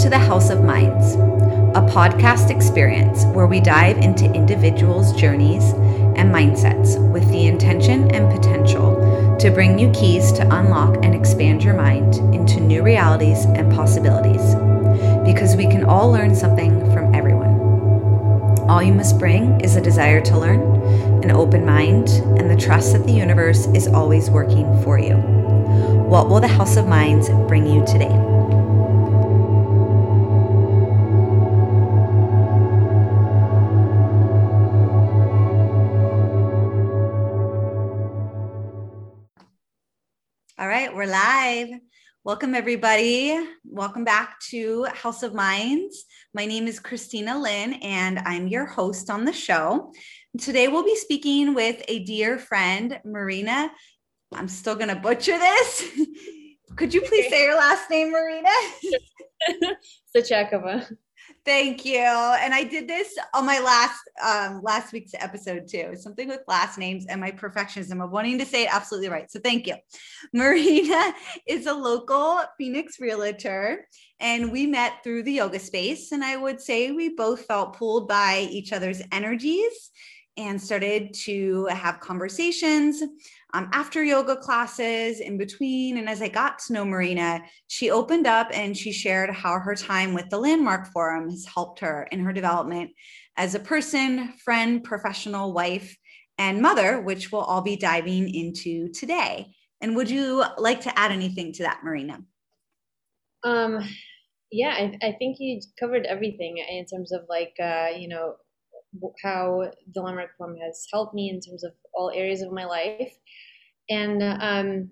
to the House of Minds, a podcast experience where we dive into individuals' journeys and mindsets with the intention and potential to bring you keys to unlock and expand your mind into new realities and possibilities. Because we can all learn something from everyone. All you must bring is a desire to learn, an open mind, and the trust that the universe is always working for you. What will the House of Minds bring you today? Welcome, everybody. Welcome back to House of Minds. My name is Christina Lynn, and I'm your host on the show. Today, we'll be speaking with a dear friend, Marina. I'm still going to butcher this. Could you please say your last name, Marina? Sachakova. Thank you. And I did this on my last um, last week's episode too. Something with last names and my perfectionism of wanting to say it absolutely right. So thank you. Marina is a local Phoenix realtor, and we met through the yoga space. And I would say we both felt pulled by each other's energies and started to have conversations um, after yoga classes, in between. And as I got to know Marina, she opened up and she shared how her time with the Landmark Forum has helped her in her development as a person, friend, professional, wife, and mother, which we'll all be diving into today. And would you like to add anything to that, Marina? Um, yeah, I, I think you covered everything in terms of like, uh, you know, how the Landmark Forum has helped me in terms of all areas of my life. And um,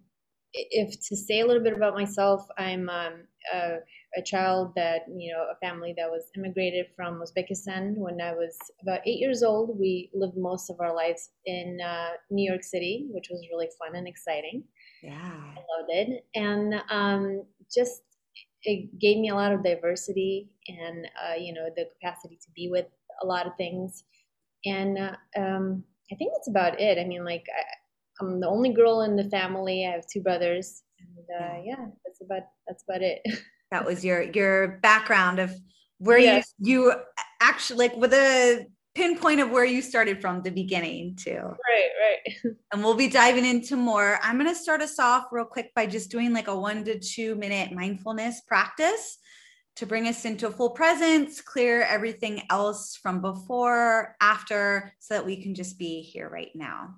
if to say a little bit about myself, I'm um, a, a, child that, you know, a family that was immigrated from Uzbekistan when I was about eight years old. We lived most of our lives in uh, New York City, which was really fun and exciting. Yeah. I loved it. And um, just it gave me a lot of diversity and, uh, you know, the capacity to be with a lot of things. And uh, um, I think that's about it. I mean, like, I, I'm the only girl in the family. I have two brothers, and uh, yeah, that's about that's about it. that was your your background of where you you actually like with a pinpoint of where you started from the beginning too. Right, right. And we'll be diving into more. I'm going to start us off real quick by just doing like a 1 to 2 minute mindfulness practice to bring us into full presence, clear everything else from before, after so that we can just be here right now.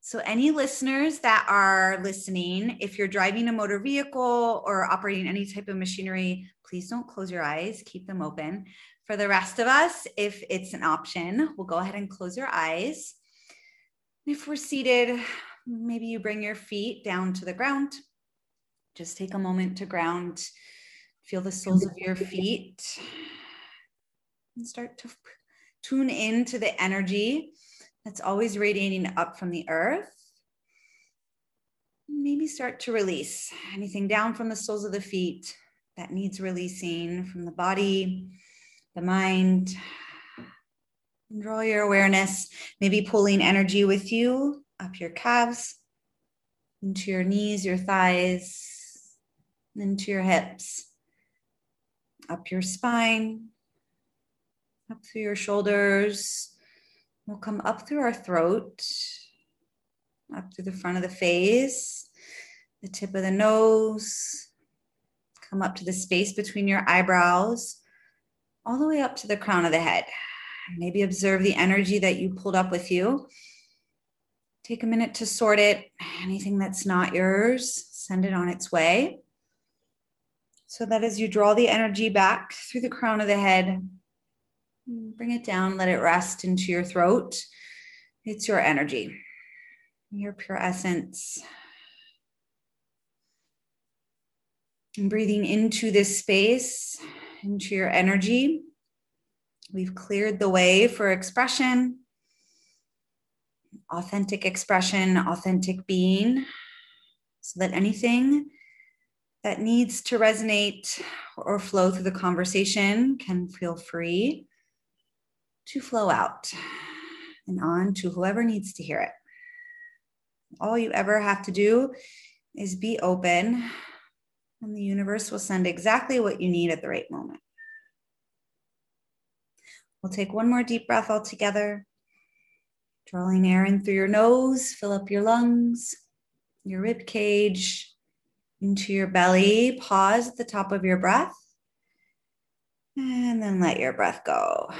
So, any listeners that are listening, if you're driving a motor vehicle or operating any type of machinery, please don't close your eyes, keep them open. For the rest of us, if it's an option, we'll go ahead and close your eyes. If we're seated, maybe you bring your feet down to the ground. Just take a moment to ground, feel the soles of your feet, and start to tune into the energy that's always radiating up from the earth. Maybe start to release anything down from the soles of the feet that needs releasing from the body, the mind. And draw your awareness, maybe pulling energy with you up your calves, into your knees, your thighs, into your hips, up your spine, up through your shoulders, We'll come up through our throat, up through the front of the face, the tip of the nose, come up to the space between your eyebrows, all the way up to the crown of the head. Maybe observe the energy that you pulled up with you. Take a minute to sort it. Anything that's not yours, send it on its way. So that as you draw the energy back through the crown of the head, Bring it down, let it rest into your throat. It's your energy, your pure essence. And breathing into this space, into your energy. We've cleared the way for expression, authentic expression, authentic being, so that anything that needs to resonate or flow through the conversation can feel free to flow out and on to whoever needs to hear it. All you ever have to do is be open And the universe will send exactly what you need at the right moment. We'll take one more deep breath all together. Drawing air in through your nose, fill up your lungs, your rib cage, into your belly. Pause at the top of your breath. And then let your breath go.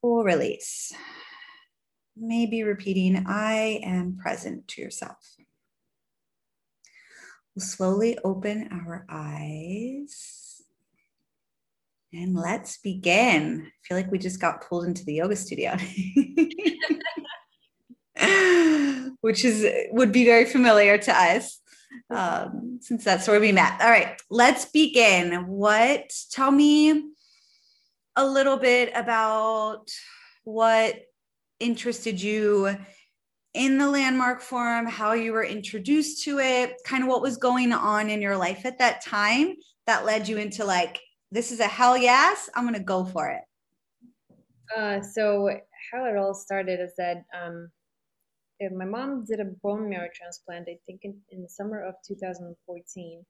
Full release. Maybe repeating, I am present to yourself. We'll slowly open our eyes. And let's begin. I feel like we just got pulled into the yoga studio. Which is would be very familiar to us um, since that's where we met. All right, let's begin. What tell me a little bit about what interested you in the landmark forum, how you were introduced to it, kind of what was going on in your life at that time that led you into like, this is a hell yes, I'm going to go for it. Uh, so, how it all started is that um, my mom did a bone marrow transplant, I think in, in the summer of 2014.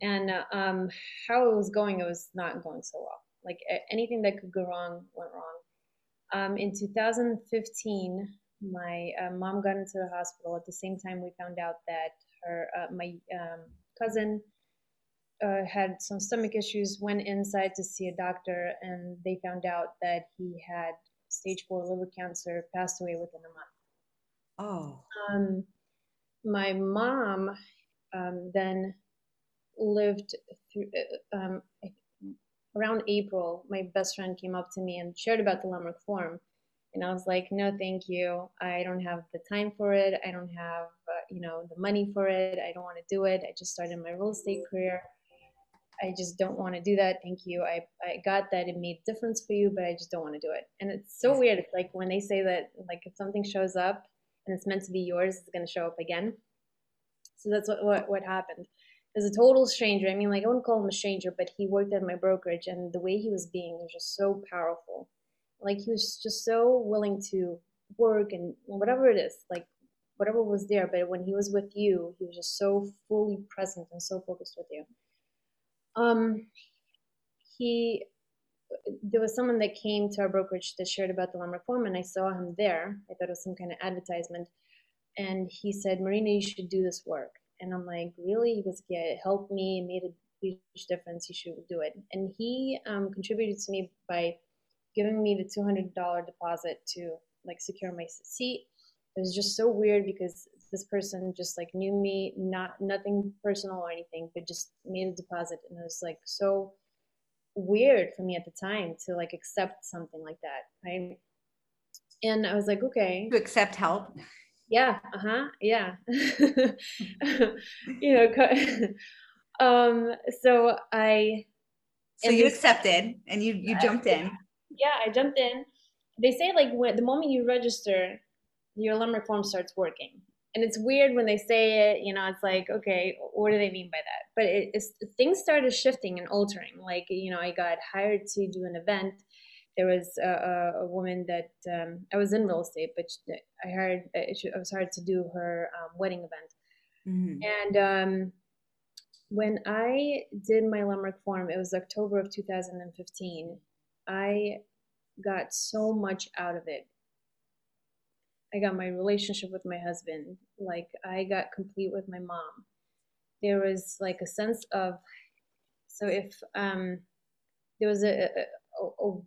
And uh, um, how it was going, it was not going so well. Like anything that could go wrong went wrong. Um, in 2015, my uh, mom got into the hospital. At the same time, we found out that her uh, my um, cousin uh, had some stomach issues. Went inside to see a doctor, and they found out that he had stage four liver cancer. Passed away within a month. Oh. Um, my mom um, then lived through uh, um, around April. My best friend came up to me and shared about the Landmark Forum. and I was like, "No, thank you. I don't have the time for it. I don't have, uh, you know, the money for it. I don't want to do it. I just started my real estate career. I just don't want to do that. Thank you. I, I got that it made difference for you, but I just don't want to do it. And it's so weird. It's like when they say that, like if something shows up and it's meant to be yours, it's going to show up again. So that's what, what, what happened. As a total stranger. I mean, like I wouldn't call him a stranger, but he worked at my brokerage, and the way he was being was just so powerful. Like he was just so willing to work and whatever it is, like whatever was there. But when he was with you, he was just so fully present and so focused with you. Um, he there was someone that came to our brokerage that shared about the Landmark Forum, and I saw him there. I thought it was some kind of advertisement. And he said, Marina, you should do this work. And I'm like, really? He goes, yeah, it helped me, it made a huge difference. You should do it. And he um, contributed to me by giving me the $200 deposit to like secure my seat. It was just so weird because this person just like knew me, not nothing personal or anything, but just made a deposit. And it was like so weird for me at the time to like accept something like that. Right. And I was like, okay. To accept help. Yeah. Uh huh. Yeah. you know, um, so I. So you accepted and you, you jumped in. Yeah, I jumped in. They say like when the moment you register, your Landmark Forum starts working and it's weird when they say it you know it's like okay what do they mean by that? But it, it's things started shifting and altering. Like you know i got hired to do an event. There was a, a woman that um, i was in real estate but i hired uh, i was hired to do her um, wedding event. Mm-hmm. and um, when i did my Landmark Forum it was october of 2015 i got so much out of it I got my relationship with my husband. Like I got complete with my mom. There was like a sense of so if um there was a, a, a, a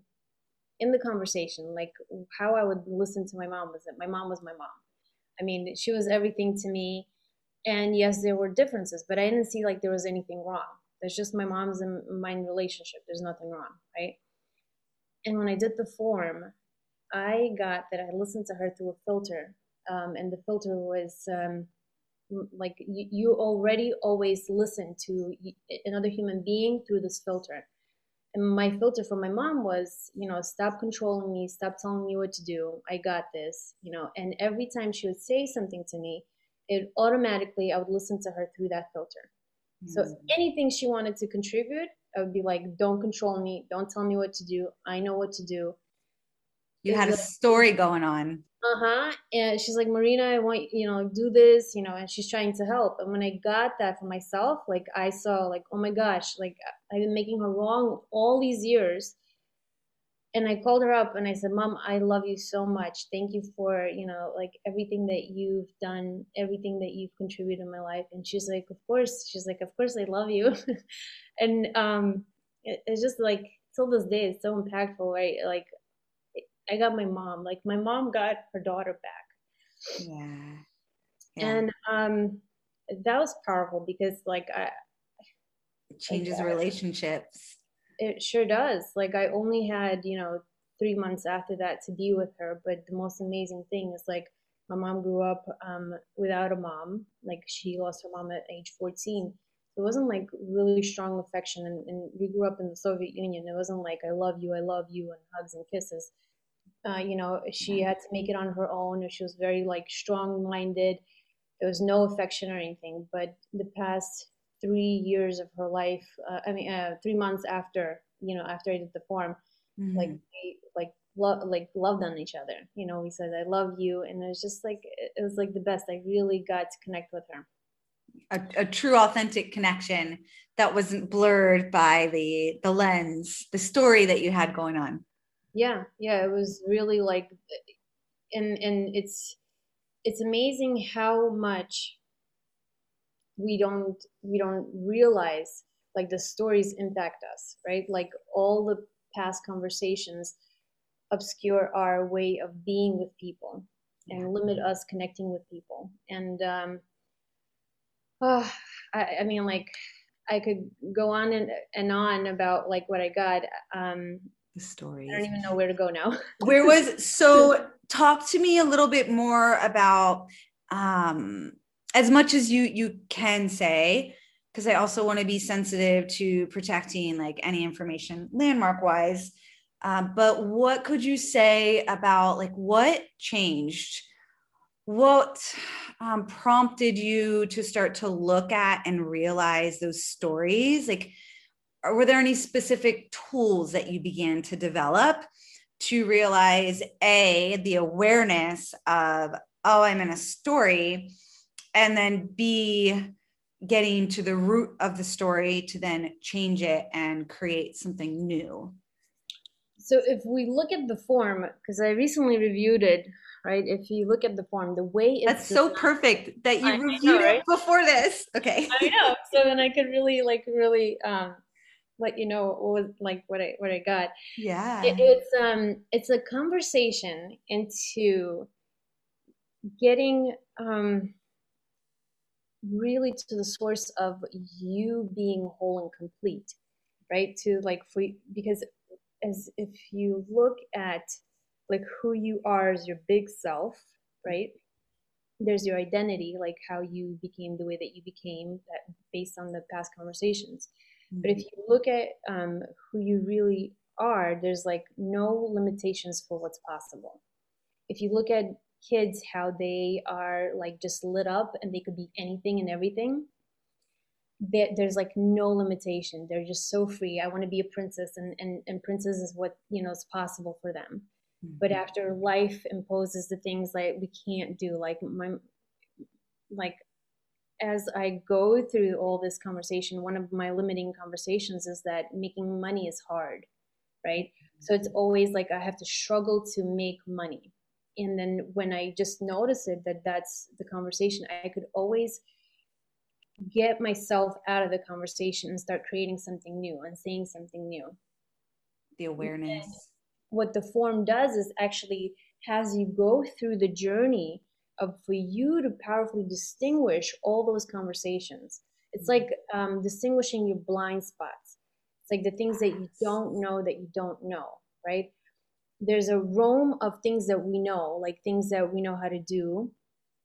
in the conversation like how I would listen to my mom was that my mom was my mom. I mean, she was everything to me. And yes, there were differences, but I didn't see like there was anything wrong. There's just my mom's and mine relationship. There's nothing wrong, right? And when I did the form, I got that I listened to her through a filter, um, and the filter was um, like you, you, already always listen to another human being through this filter. And my filter for my mom was, you know, stop controlling me, stop telling me what to do. I got this, you know. And every time she would say something to me, it automatically I would listen to her through that filter. So anything she wanted to contribute, I would be like, don't control me, don't tell me what to do. I know what to do you had a story going on. Uh-huh and she's like marina i want you know do this you know and she's trying to help. And when i got that for myself like i saw like oh my gosh like i've been making her wrong all these years. And i called her up and i said mom i love you so much. Thank you for you know like everything that you've done everything that you've contributed in my life. And she's like of course. She's like of course i love you. And um it, it's just like till this day it's so impactful right? Like I got my mom. Like my mom got her daughter back. Yeah. yeah. And um that was powerful because like I it changes like, relationships. It sure does. Like I only had, you know, three months after that to be with her. But the most amazing thing is like my mom grew up um, without a mom. Like she lost her mom at age 14. It wasn't like really strong affection. And, and we grew up in the Soviet Union. It wasn't like I love you, I love you, and hugs and kisses uh, you know, she had to make it on her own. She was very like strong-minded. There was no affection or anything. But the past three years of her life, uh, I mean, uh, three months after, you know, after I did the form, mm-hmm. like we like love like loved on each other. You know, we said I love you, and it was just like it was like the best. I really got to connect with her. A, a, true authentic connection that wasn't blurred by the the lens the story that you had going on yeah yeah it was really like and and it's it's amazing how much we don't we don't realize like the stories impact us right? Like all the past conversations obscure our way of being with people and limit us connecting with people. And um uh, I, I mean like i could go on and, and on about like what i got um the story. I don't even know where to go now. where was so talk to me a little bit more about um as much as you you can say because I also want to be sensitive to protecting like any information landmark wise. Um, but what could you say about like what changed? What um, prompted you to start to look at and realize those stories? Like, or were there any specific tools that you began to develop to realize a the awareness of oh i'm in a story and then b getting to the root of the story to then change it and create something new? So if we look at the form because i recently reviewed it right? If you look at the form the way it's that's so perfect that you I reviewed know, right? it before this. Okay. I know. So then i could really like really um let you know what was like what I what I got. Yeah. It, it's um it's a conversation into getting um really to the source of you being whole and complete, right? To like for because as if you look at like who you are as your big self, right? There's your identity, like how you became the way that you became, that based on the past conversations but if you look at um, who you really are, there's like no limitations for what's possible. If you look at kids, how they are like just lit up and they could be anything and everything, there's like no limitation. They're just so free. I want to be a princess, and, and, and princess is what you know is possible for them. Mm-hmm. But after life imposes the things like we can't do, like my like as I go through all this conversation, one of my limiting conversations is that making money is hard, right? So it's mm-hmm. always like I have to struggle to make money. And then when I just notice it, that that's the conversation, I could always get myself out of the conversation and start creating something new and saying something new. The awareness. What the form does is actually has you go through the journey of for you to powerfully distinguish all those conversations. It's like um, distinguishing your blind spots. It's like the things that you don't know that you don't know, right? There's a roam of things that we know, like things that we know how to do.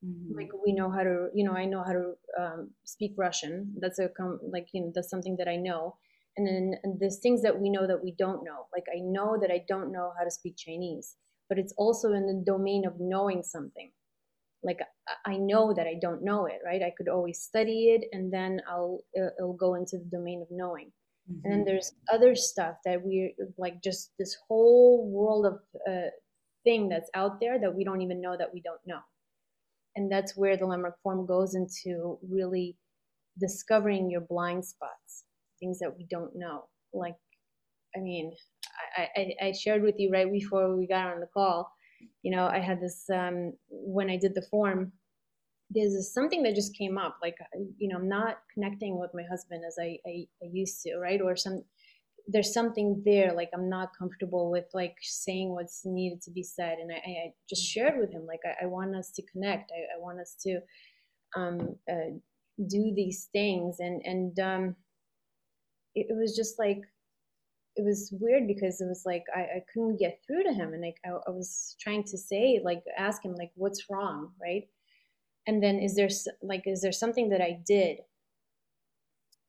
Mm-hmm. Like we know how to, you know, I know how to um, speak Russian. That's a com- like you know that's something that I know. And then and there's things that we know that we don't know. Like I know that I don't know how to speak Chinese, but it's also in the domain of knowing something like i know that i don't know it right i could always study it and then i'll it'll go into the domain of knowing mm-hmm. and then mm-hmm. there's other stuff that we're like just this whole world of uh, thing that's out there that we don't even know that we don't know. And that's where the Landmark Forum goes into really discovering your blind spots, things that we don't know. Like, I mean, I, I, I shared with you right before we got on the call, you know, I had this, um, when I did the form, there's something that just came up like you know i'm not connecting with my husband as I, I, I used to right? Or some there's something there like i'm not comfortable with like saying what's needed to be said. And i, I just shared with him like I, I want us to connect. I, I want us to um, uh, do these things. And and um, it, it, was just like it was weird because it was like I, I couldn't get through to him and like I, I was trying to say like ask him like what's wrong? Right? And then is there like is there something that i did?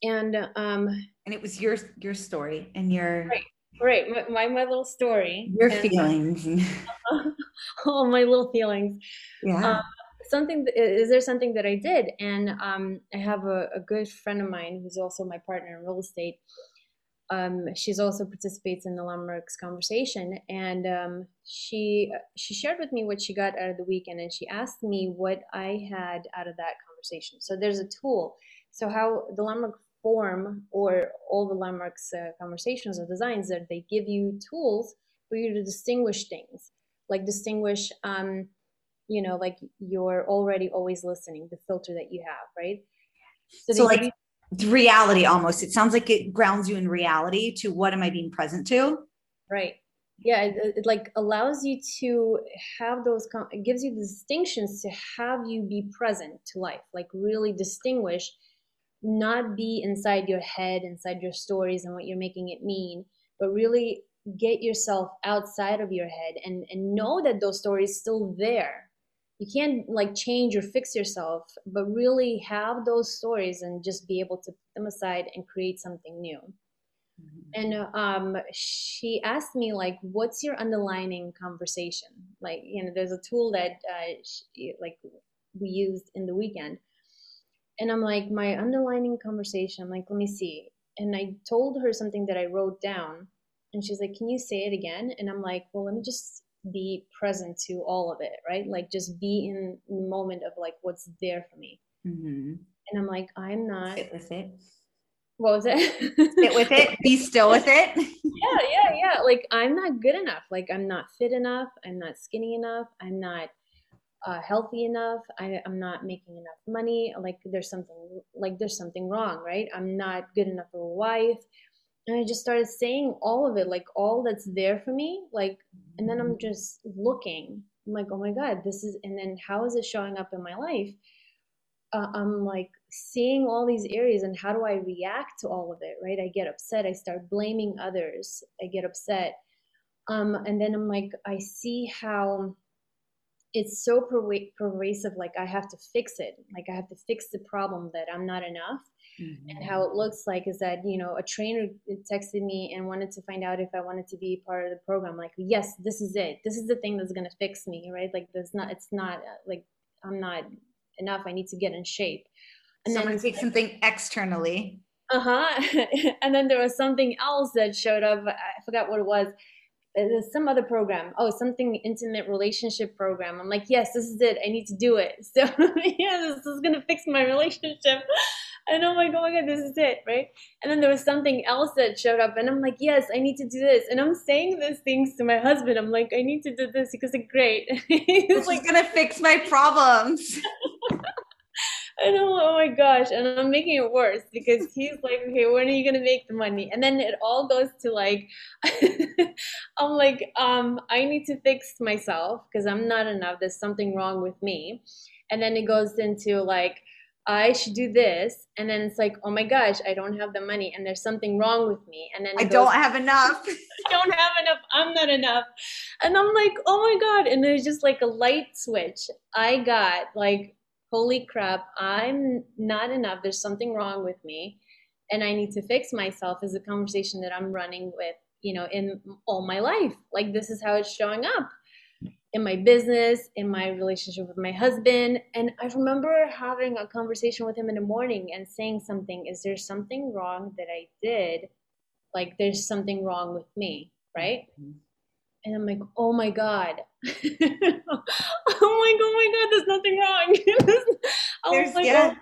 And um and it was your your story and your right. Right. My, my, little story your and, feelings. All my little feelings. Yeah. Um, something is there something that i did? And um i have a, a good friend of mine who's also my partner in real estate um, she's also participates in the landmarks conversation and um, she she shared with me what she got out of the weekend and she asked me what i had out of that conversation. So there's a tool. So how the Landmark Forum or all the landmarks uh, conversations or designs that they give you tools for you to distinguish things. Like distinguish um, you know like you're already always listening the filter that you have right? So, so like reality almost. It sounds like it grounds you in reality to what am i being present to? Right. Yeah it, it like allows you to have those it gives you the distinctions to have you be present to life like really distinguish not be inside your head inside your stories and what you're making it mean but really get yourself outside of your head and and know that those stories still there you can't like change or fix yourself but really have those stories and just be able to put them aside and create something new. Mm-hmm. and um, she asked me like what's your underlining conversation? Like you know there's a tool that uh, she, like we used in the weekend. And i'm like my underlining conversation i'm like let me see. And i told her something that i wrote down and she's like can you say it again? And i'm like well let me just be present to all of it, right? Like just be in the moment of like what's there for me. Mm-hmm. And I'm like, I'm not. Sit with it. What was it? Sit with it. Be still with it. yeah, yeah, yeah. Like I'm not good enough. Like I'm not fit enough. I'm not skinny enough. I'm not uh, healthy enough. I, I'm not making enough money. Like there's something like there's something wrong, right? I'm not good enough of a wife and I just started saying all of it, like all that's there for me, like, and then I'm just looking. I'm like, oh my god, this is, and then how is it showing up in my life? Uh, I'm like seeing all these areas, and how do I react to all of it? Right? I get upset. I start blaming others. I get upset, um, and then I'm like, I see how it's so pervasive. Like I have to fix it. Like I have to fix the problem that I'm not enough Mm-hmm. And how it looks like is that, you know, a trainer texted me and wanted to find out if I wanted to be part of the program. Like, yes, this is it. This is the thing that's going to fix me, right? Like, there's not, it's not uh, like I'm not enough. I need to get in shape. And Someone then take something externally. Uh huh. and then there was something else that showed up. I forgot what it was there's some other program oh something intimate relationship program i'm like yes this is it i need to do it so yeah this is going to fix my relationship and I'm like, oh my God, this is it, right? And then there was something else that showed up, and I'm like, yes, I need to do this. And I'm saying these things to my husband. I'm like, I need to do this because it's great. He's like, gonna fix my problems. and I'm like, oh my gosh, and I'm making it worse because he's like, okay, when are you gonna make the money? And then it all goes to like, I'm like, um, I need to fix myself because I'm not enough. There's something wrong with me. And then it goes into like, I should do this. And then it's like, oh my gosh, I don't have the money and there's something wrong with me. And then I goes, don't have enough. I don't have enough. I'm not enough. And I'm like, oh my God. And there's just like a light switch. I got like, holy crap, I'm not enough. There's something wrong with me. And I need to fix myself is a conversation that I'm running with, you know, in all my life. Like this is how it's showing up in my business, in my relationship with my husband. And I remember having a conversation with him in the morning and saying something, is there something wrong that I did? Like there's something wrong with me, right? Mm-hmm. And I'm like, oh my God. like, oh my god, there's nothing wrong. there's, like, yeah. Oh.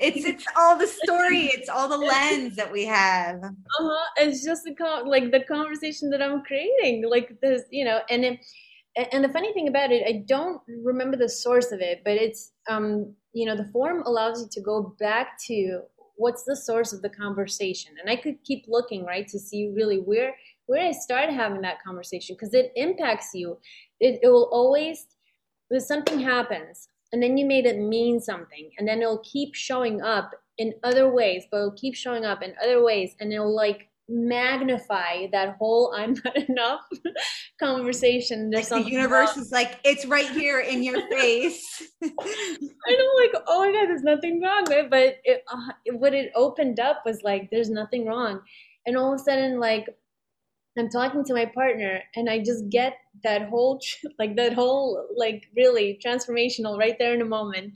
It's it's all the story. It's all the lens that we have. Uh huh. It's just the con- like the conversation that I'm creating. Like this, you know, and it, and the funny thing about it, I don't remember the source of it, but it's um, you know, the form allows you to go back to what's the source of the conversation, and I could keep looking right to see really where where I started having that conversation because it impacts you. It, it will always, if something happens and then you made it mean something and then it'll keep showing up in other ways, but it'll keep showing up in other ways and it'll like magnify that whole I'm not enough conversation. There's like the universe wrong. is like, it's right here in your face. I know, like, oh my God, there's nothing wrong with. But it, uh, what it opened up was like, there's nothing wrong. And all of a sudden, like, I'm talking to my partner and I just get that whole, like that whole, like really transformational right there in a moment.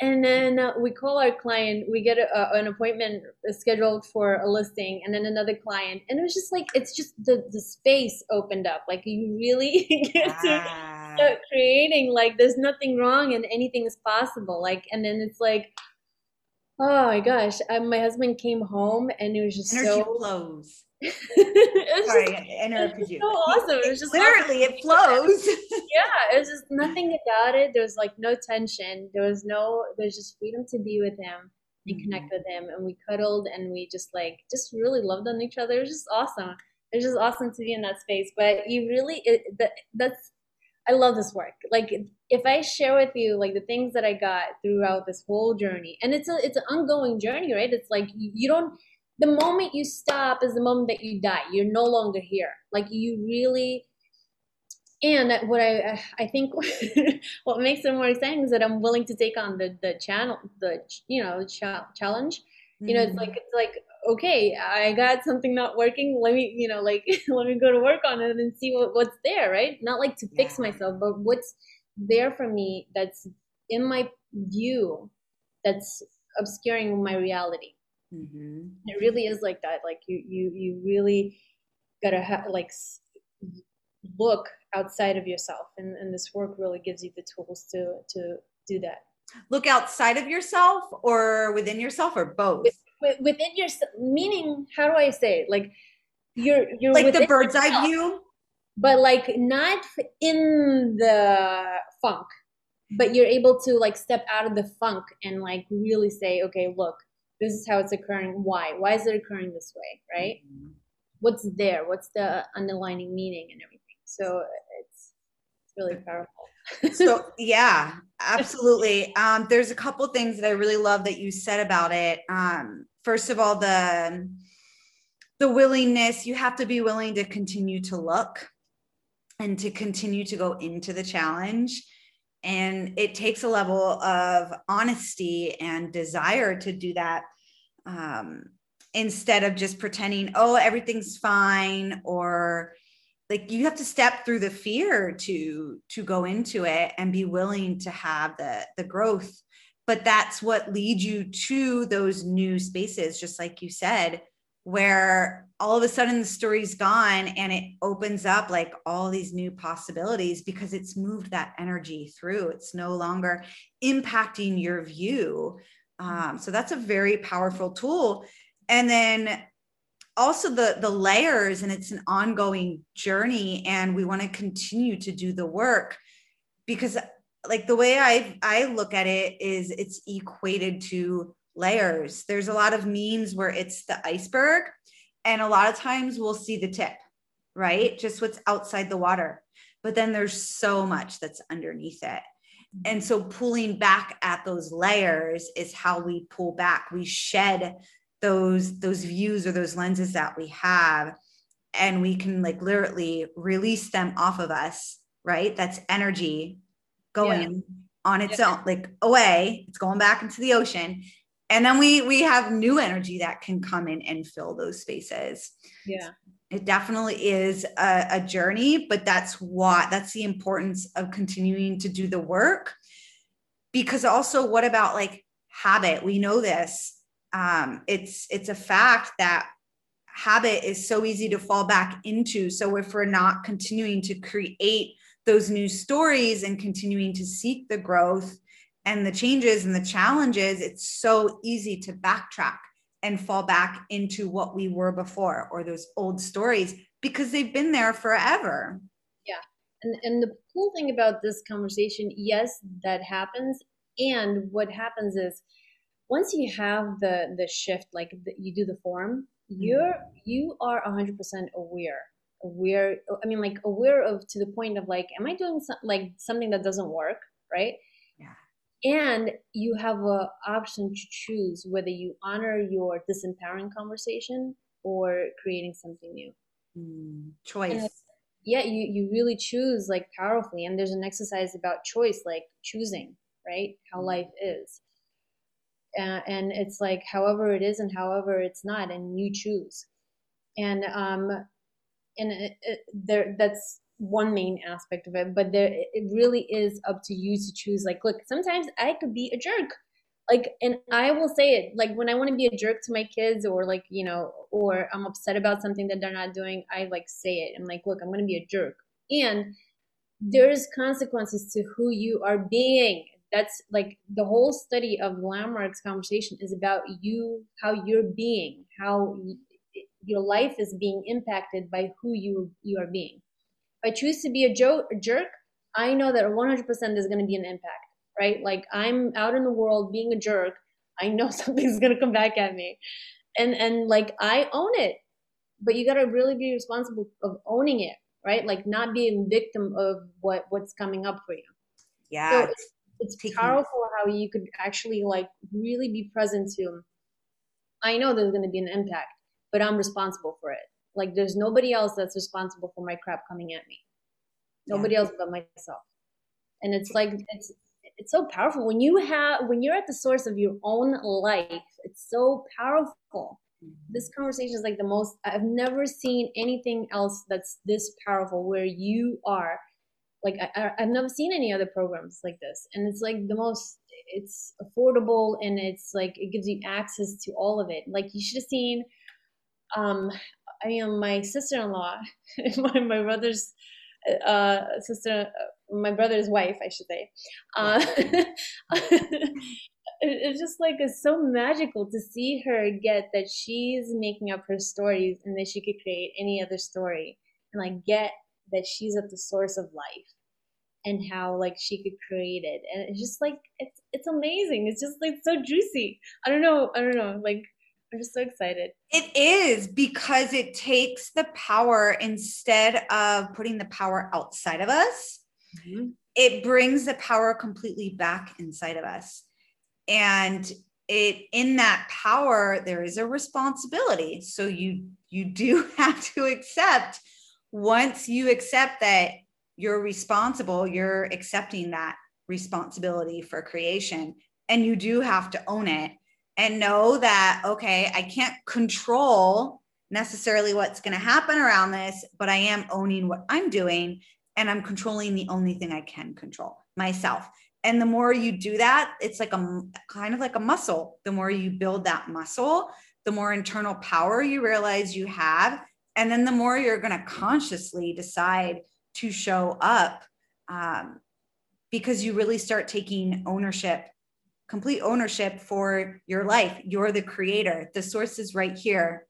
And then uh, we call our client, we get a, an appointment scheduled for a listing and then another client. And it was just like, it's just the, the space opened up. Like you really get ah. to start creating like there's nothing wrong and anything is possible. Like, and then it's like, oh my gosh, um, my husband came home and it was just Energy so flows it Sorry, just, I interrupted you. So awesome. It was just literally awesome. it flows. yeah, it was just nothing about it. There was like no tension. There was no. There's just freedom to be with him and mm-hmm. connect with him, and we cuddled and we just like just really loved on each other. It was just awesome. It was just awesome to be in that space. But you really it, that that's. I love this work. Like if I share with you like the things that I got throughout this whole journey, and it's a it's an ongoing journey, right? It's like you don't the moment you stop is the moment that you die. You're no longer here. Like you really. And what I I think what makes it more exciting is that I'm willing to take on the the channel the you know challenge. Mm-hmm. You know, it's mm-hmm. like it's like okay, I got something not working. Let me you know like let me go to work on it and see what, what's there. Right? Not like to fix yeah. myself, but what's there for me that's in my view that's obscuring my reality. Mm-hmm. It really is like that. Like you, you, you really gotta ha- like look outside of yourself, and, and this work really gives you the tools to to do that. Look outside of yourself, or within yourself, or both. With, within yourself, meaning how do I say it? Like you're you're like the bird's eye view, but like not in the funk but you're able to like step out of the funk and like really say okay look this is how it's occurring why? Why is it occurring this way right? Mm-hmm. what's there? What's the underlining meaning and everything? So it's it's really powerful. So yeah absolutely. Um, there's a couple things that i really love that you said about it. Um, first of all the the willingness you have to be willing to continue to look and to continue to go into the challenge and it takes a level of honesty and desire to do that um, instead of just pretending oh everything's fine or like you have to step through the fear to to go into it and be willing to have the the growth. But that's what leads you to those new spaces just like you said where all of a sudden the story's gone and it opens up like all these new possibilities because it's moved that energy through it's no longer impacting your view um, so that's a very powerful tool. And then also the the layers, and it's an ongoing journey, and we want to continue to do the work because like the way I I look at it is it's equated to layers. There's a lot of memes where it's the iceberg, and a lot of times we'll see the tip, right? Just what's outside the water. But then there's so much that's underneath it and so pulling back at those layers is how we pull back we shed those those views or those lenses that we have and we can like literally release them off of us right that's energy going yeah. on its yeah. own like away it's going back into the ocean and then we we have new energy that can come in and fill those spaces. Yeah. It definitely is a, a, journey but that's what that's the importance of continuing to do the work. Because also what about like habit? We know this. Um, it's it's a fact that habit is so easy to fall back into. So if we're not continuing to create those new stories and continuing to seek the growth and the changes and the challenges, it's so easy to backtrack and fall back into what we were before or those old stories because they've been there forever. Yeah. And and the cool thing about this conversation, yes, that happens. And what happens is once you have the the shift, like the, you do the form, mm-hmm. you're you are 100% aware aware i mean like aware of to the point of like am i doing some, like something that doesn't work right and you have a option to choose whether you honor your disempowering conversation or creating something new. Mm, choice. yeah you you really choose like powerfully. And there's an exercise about choice like choosing right? How mm. life is. Uh, and it's like however it is and however it's not and you choose. And um and it, it, there that's one main aspect of it but there it really is up to you to choose. Like look sometimes i could be a jerk. Like and i will say it like when i want to be a jerk to my kids or like you know or i'm upset about something that they're not doing i like say it. I'm like look i'm to be a jerk. And there's consequences to who you are being. That's like the whole study of landmarks conversation is about you how you're being how your life is being impacted by who you you are being. If I choose to be a, jo- a jerk, I know that 100% there's going to be an impact, right? Like I'm out in the world being a jerk, I know something's going to come back at me, and and like I own it, but you got to really be responsible of owning it, right? Like not being victim of what what's coming up for you. Yeah. So it's, it's powerful how you could actually like really be present to. I know there's going to be an impact but I'm responsible for it. Like there's nobody else that's responsible for my crap coming at me. Nobody yeah. else but myself. And it's like it's it's so powerful when you have when you're at the source of your own life. It's so powerful. Mm-hmm. This conversation is like the most I've never seen anything else that's this powerful where you are like I, have never seen any other programs like this and it's like the most it's affordable and it's like it gives you access to all of it like you should have seen um, I mean, my sister-in-law, my, my brother's uh, sister, my brother's wife, I should say. Uh, it's just like it's so magical to see her get that she's making up her stories and that she could create any other story and like get that she's at the source of life and how like she could create it. And it's just like it's it's amazing. It's just like so juicy. I don't know i don't know like I'm just so excited. It is because it takes the power instead of putting the power outside of us. Mm-hmm. It brings the power completely back inside of us. And it in that power there is a responsibility. So you you do have to accept once you accept that you're responsible, you're accepting that responsibility for creation and you do have to own it and know that, okay, I can't control necessarily what's going to happen around this, but I am owning what I'm doing and I'm controlling the only thing I can control myself. And the more you do that, it's like a kind of like a muscle. The more you build that muscle, the more internal power you realize you have. And then the more you're going to consciously decide to show up um, because you really start taking ownership complete ownership for your life. You're the creator. The source is right here.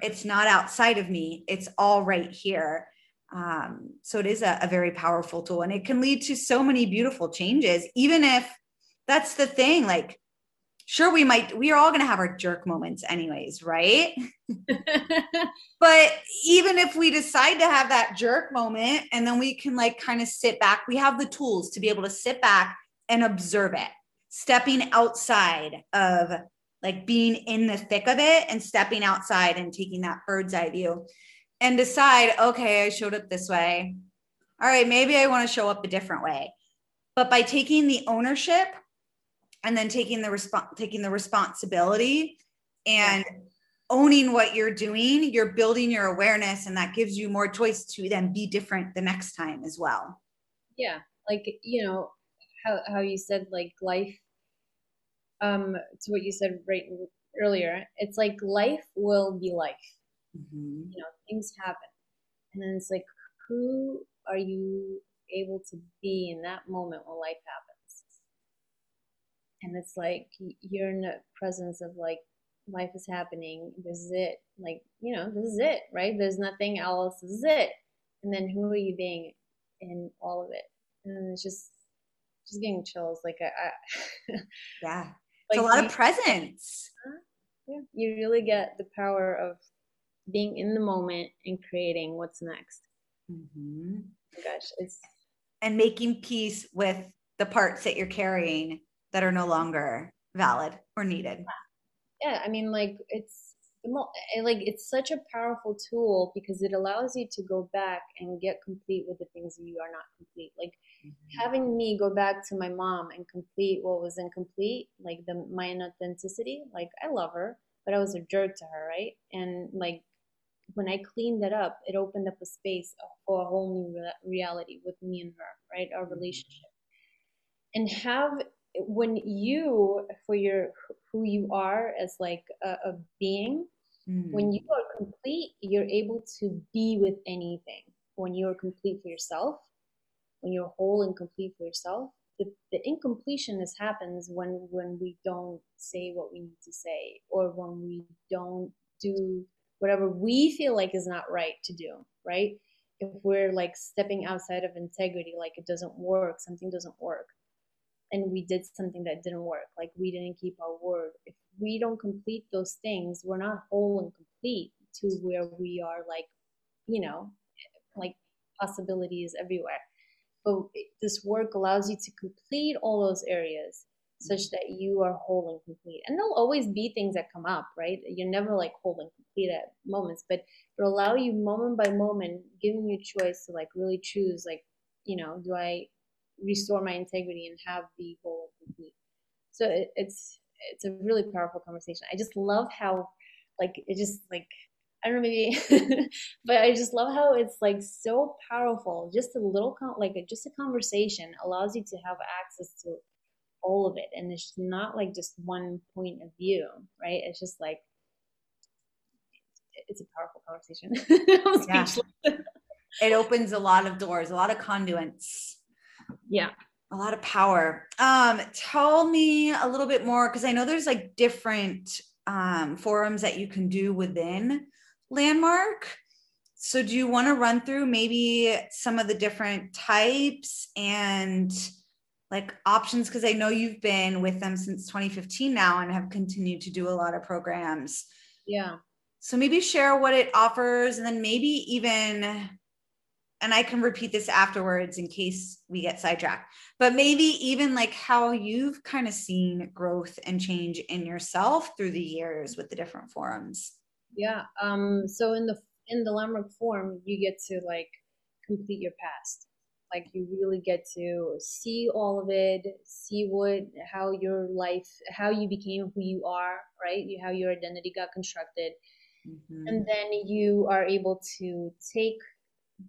It's not outside of me, it's all right here. Um, so it is a, a very powerful tool and it can lead to so many beautiful changes, even if that's the thing. Like, sure, we might, we are all going to have our jerk moments, anyways, right? but even if we decide to have that jerk moment and then we can like kind of sit back, we have the tools to be able to sit back and observe it stepping outside of like being in the thick of it and stepping outside and taking that bird's eye view and decide, okay, I showed up this way. All right, maybe I want to show up a different way. But by taking the ownership and then taking the response taking the responsibility and yeah. owning what you're doing, you're building your awareness and that gives you more choice to then be different the next time as well. Yeah. Like, you know, how how you said like life um, to what you said right earlier, it's like life will be life. Mm-hmm. You know, things happen. And then it's like, who are you able to be in that moment when life happens? And it's like you're in the presence of like life is happening. This is it. Like, you know, this is it, right? There's nothing else. This is it. And then who are you being in all of it? And it's just, just getting chills. Like, I, I yeah, like, a lot you, of presence. Yeah, you really get the power of being in the moment and creating what's next. Mm-hmm. Oh gosh, it's and making peace with the parts that you're carrying that are no longer valid or needed yeah i mean like it's like it's such a powerful tool because it allows you to go back and get complete with the things you are not complete like. Having me go back to my mom and complete what was incomplete like the my inauthenticity like i love her but i was a jerk to her right and like when i cleaned that up it opened up a space for a whole new re- reality with me and her right our mm-hmm. relationship and have when you for your who you are as like a, a being mm. when you are complete you're able to be with anything when you're complete for yourself when you're whole and complete for yourself the, the incompletionist happens when when we don't say what we need to say or when we don't do whatever we feel like is not right to do right? If we're like stepping outside of integrity like it doesn't work something doesn't work and we did something that didn't work like we didn't keep our word if we don't complete those things we're not whole and complete to where we are like you know like possibilities everywhere but this work allows you to complete all those areas such mm-hmm. that you are whole and complete and there'll always be things that come up right you're never like whole and complete at moments but it'll allow you moment by moment giving you choice to like really choose like you know do i restore my integrity and have the whole complete. So it, it's it's a really powerful conversation. I just love how like it just like I don't know maybe, but I just love how it's like so powerful. Just a little con- like just a conversation allows you to have access to all of it, and it's not like just one point of view, right? It's just like it's a powerful conversation. yeah. it opens a lot of doors, a lot of conduits yeah a lot of power um tell me a little bit more because i know there's like different um forums that you can do within landmark. So do you want to run through maybe some of the different types and like options? Because i know you've been with them since 2015 now and have continued to do a lot of programs. Yeah. So maybe share what it offers and then maybe even and I can repeat this afterwards in case we get sidetracked, but maybe even like how you've kind of seen growth and change in yourself through the years with the different forums. Yeah. Um, so in the in the Landmark form, you get to like complete your past. Like you really get to see all of it, see what how your life, how you became who you are, right? You how your identity got constructed. Mm-hmm. And then you are able to take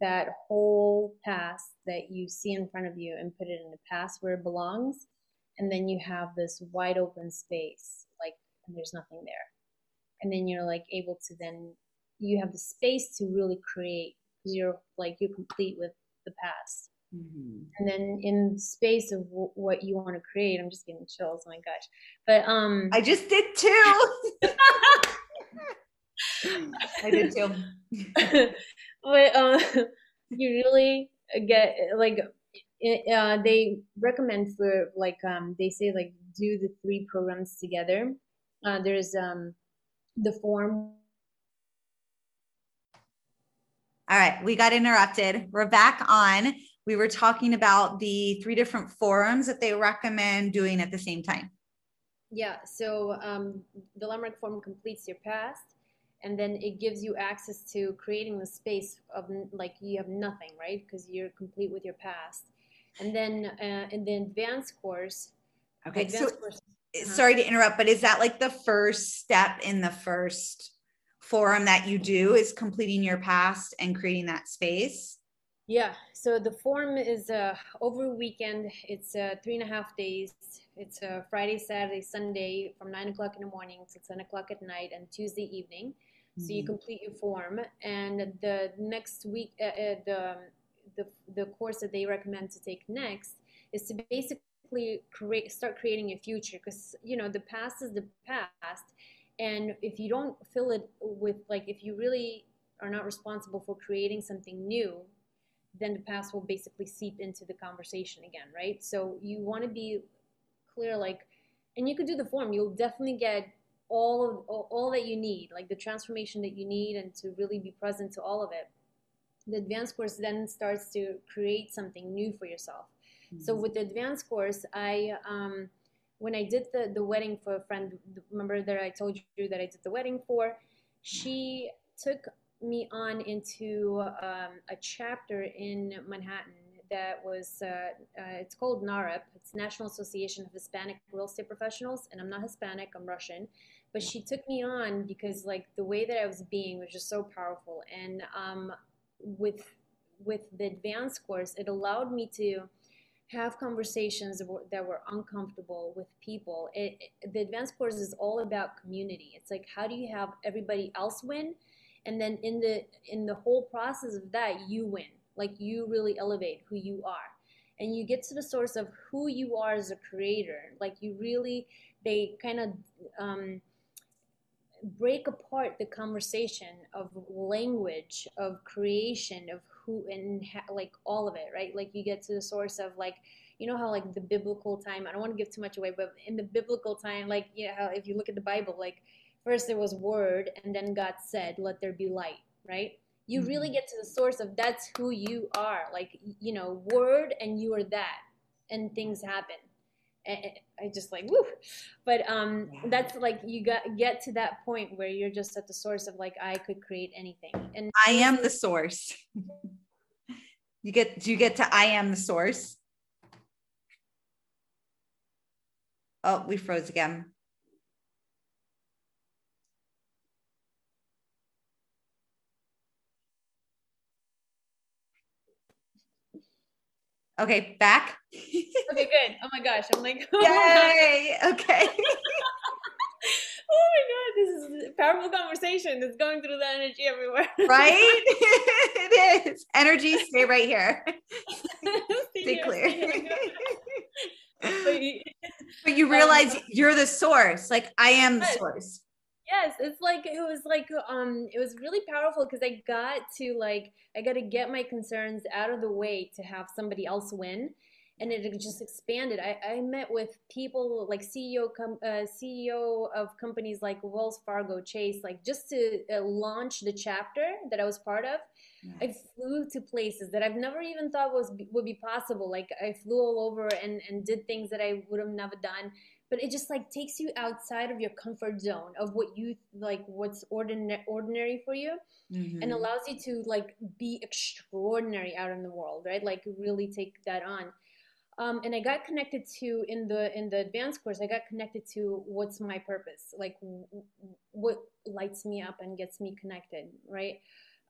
that whole past that you see in front of you and put it in the past where it belongs and then you have this wide open space like and there's nothing there and then you're like able to then you have the space to really create because you're like you're complete with the past mm-hmm. and then in space of w- what you want to create i'm just getting chills oh my gosh but um i just did too i did too but uh, you really get like uh, they recommend for like um, they say like do the three programs together. Uh, there's um, the form. All right, we got interrupted. We're back on. We were talking about the three different forums that they recommend doing at the same time. Yeah, so um, the Landmark form completes your past and then it gives you access to creating the space of like you have nothing right because you're complete with your past and then uh, in the advanced course okay advanced so, course. Sorry to interrupt but is that like the first step in the first forum that you do is completing your past and creating that space? Yeah so the forum is uh, over weekend. It's uh, three and a half days. It's uh, friday saturday sunday from nine o'clock in the morning to 10 o'clock at night and tuesday evening. So you complete your form, and the next week, uh, uh, the, the the course that they recommend to take next is to basically create, start creating a future. Because you know the past is the past, and if you don't fill it with like, if you really are not responsible for creating something new, then the past will basically seep into the conversation again, right? So you want to be clear, like, and you could do the form. You'll definitely get all of all, all that you need, like the transformation that you need, and to really be present to all of it. The advanced course then starts to create something new for yourself. Mm-hmm. So with the advanced course, I um, when I did the the wedding for a friend, remember that I told you that I did the wedding for, she took me on into um, a chapter in Manhattan that was uh, uh, it's called NAHREP. It's National Association of Hispanic Real Estate Professionals, and I'm not Hispanic. I'm Russian, but she took me on because like the way that I was being was just so powerful, and um, with with the advanced course, it allowed me to have conversations that were uncomfortable with people. It, it, the advanced course is all about community. It's like how do you have everybody else win, and then in the in the whole process of that, you win like you really elevate who you are and you get to the source of who you are as a creator like you really they kind of um, break apart the conversation of language of creation of who and ha- like all of it right? Like you get to the source of like you know how like the biblical time i don't want to give too much away but in the biblical time like you know how if you look at the bible like first there was word and then god said let there be light right? You mm-hmm. really get to the source of that's who you are like you know word and you are that and things happen I just like woo, but um, that's like you got get to that point where you're just at the source of like I could create anything, and I am the source. you get do you get to I am the source? Oh, we froze again. Okay, back. okay, good. Oh my gosh, I'm like, oh yay! okay. oh my god, this is a powerful conversation. It's going through the energy everywhere. right? it is. Energy, stay right here. stay, stay clear. but, you, but you realize you're the source. Like I am the source yes it's like it was like um it was really powerful because i got to like i got to get my concerns out of the way to have somebody else win and it just expanded. I, I met with people like ceo com- uh, ceo of companies like wells fargo chase like just to uh, launch the chapter that i was part of. I flew to places that I've never even thought was would be possible. Like I flew all over and and did things that I would have never done but it just like takes you outside of your comfort zone of what you like what's ordinary ordinary for you mm-hmm. and allows you to like be extraordinary out in the world right? Like really take that on. Um, and i got connected to in the in the advanced course i got connected to what's my purpose like w- what lights me up and gets me connected right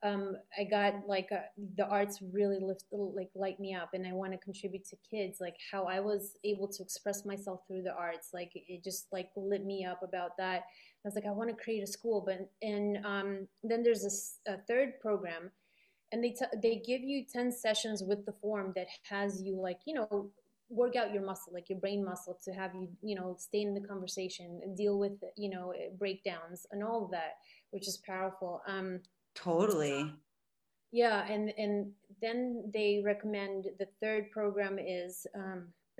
um, I got like uh, the arts really lift like light me up, and I want to contribute to kids. Like how I was able to express myself through the arts, like it just like lit me up about that. I was like, I want to create a school, but and um, then there's a, a third program, and they t- they give you ten sessions with the form that has you like you know work out your muscle, like your brain muscle, to have you you know stay in the conversation and deal with you know breakdowns and all of that, which is powerful. Um, Totally. Yeah, and and then they recommend the third program is um,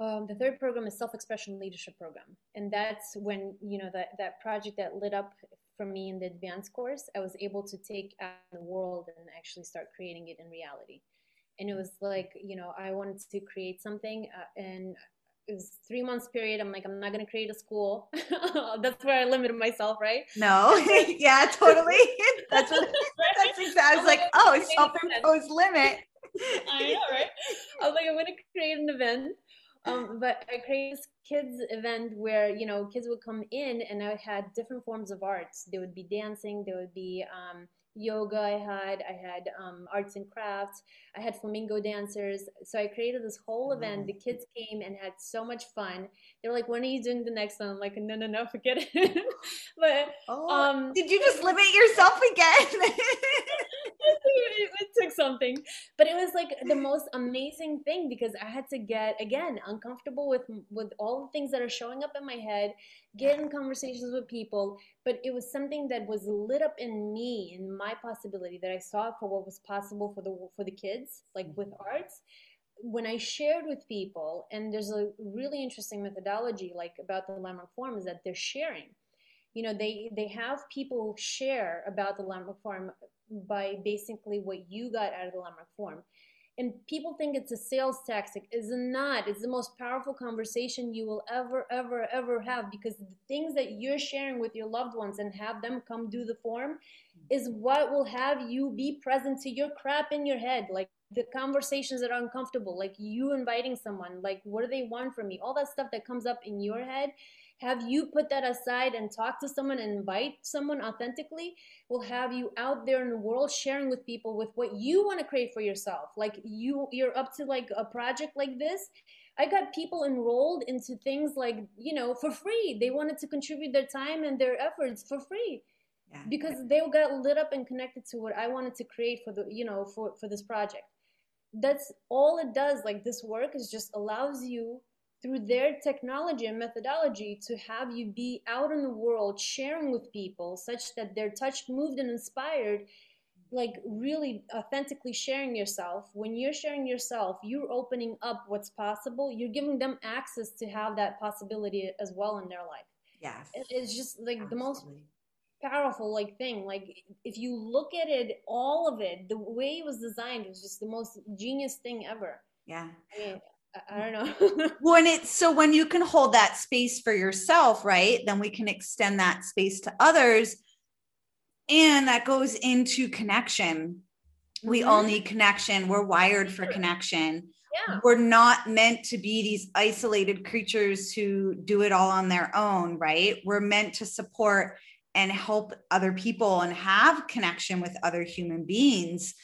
um, the third program is self-expression leadership program, and that's when you know that that project that lit up for me in the advanced course, I was able to take out the world and actually start creating it in reality. And it was like you know I wanted to create something, uh, and it was three months period. I'm like, I'm not gonna create a school. that's where I limited myself, right? No, yeah, totally. that's what. That's exactly. I was like, oh, it's self-imposed limit. I know, right? I was like, I'm gonna create an event. Um, but I created this kids event where you know kids would come in and I had different forms of arts. There would be dancing, there would be um, yoga i had i had um, arts and crafts i had flamenco dancers. So i created this whole event. The kids came and had so much fun. They were like when are you doing the next one? I'm like no no no forget it. But Oh, um did you just limit yourself again? it, it took something. But it was like the most amazing thing because i had to get again uncomfortable with with all the things that are showing up in my head get in conversations with people. But it was something that was lit up in me in my possibility that i saw for what was possible for the for the kids like with mm-hmm. arts. When i shared with people and there's a really interesting methodology like about the landmark forum is that they're sharing you know they they have people share about the landmark form by basically what you got out of the landmark form and people think it's a sales tactic. It's not. It's the most powerful conversation you will ever ever ever have because the things that you're sharing with your loved ones and have them come do the form is what will have you be present to your crap in your head like the conversations that are uncomfortable like you inviting someone like what do they want from me all that stuff that comes up in your head have you put that aside and talk to someone and invite someone authentically will have you out there in the world sharing with people with what you want to create for yourself. Like you you're up to like a project like this. I got people enrolled into things like you know for free. They wanted to contribute their time and their efforts for free Yeah. because they got lit up and connected to what i wanted to create for the you know for for this project. That's all it does. Like this work is just allows you through their technology and methodology to have you be out in the world sharing with people such that they're touched moved and inspired like really authentically sharing yourself. When you're sharing yourself you're opening up what's possible. You're giving them access to have that possibility as well in their life. Yes. It's just like the most powerful like thing. Like if you look at it all of it the way it was designed was just the most genius thing ever. Yeah. mean i, don't know. When it's so when you can hold that space for yourself right then we can extend that space to others. And that goes into connection. We all Mhm. need connection. We're wired for connection. Yeah. We're not meant to be these isolated creatures who do it all on their own right? We're meant to support and help other people and have connection with other human beings.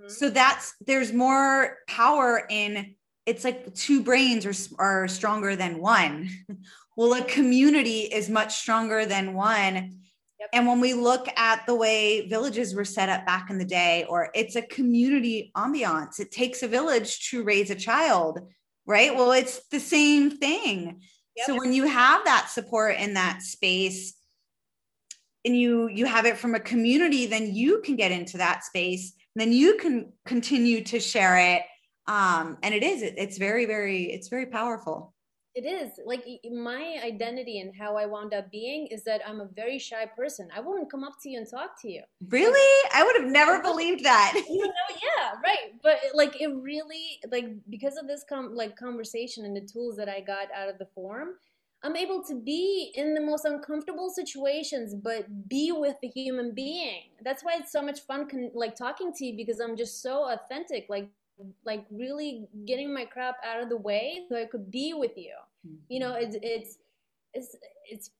Mhm. so that's there's more power in it's like two brains are, are stronger than one. Well a community is much stronger than one. Yep. and when we look at the way villages were set up back in the day or it's a community ambiance it takes a village to raise a child right? Well it's the same thing. So when you have that support in that space and you you have it from a community then you can get into that space then you can continue to share it um and it is it, it's very very it's very powerful. It is. Like my identity and how i wound up being is that i'm a very shy person. I wouldn't come up to you and talk to you. Really? I would have never believed that. You know yeah right. But like it really like because of this com- like conversation and the tools that i got out of the forum i'm able to be in the most uncomfortable situations but be with the human being. That's why it's so much fun con- like talking to you because i'm just so authentic. Like like really getting my crap out of the way so i could be with you. You know it's it's it's it's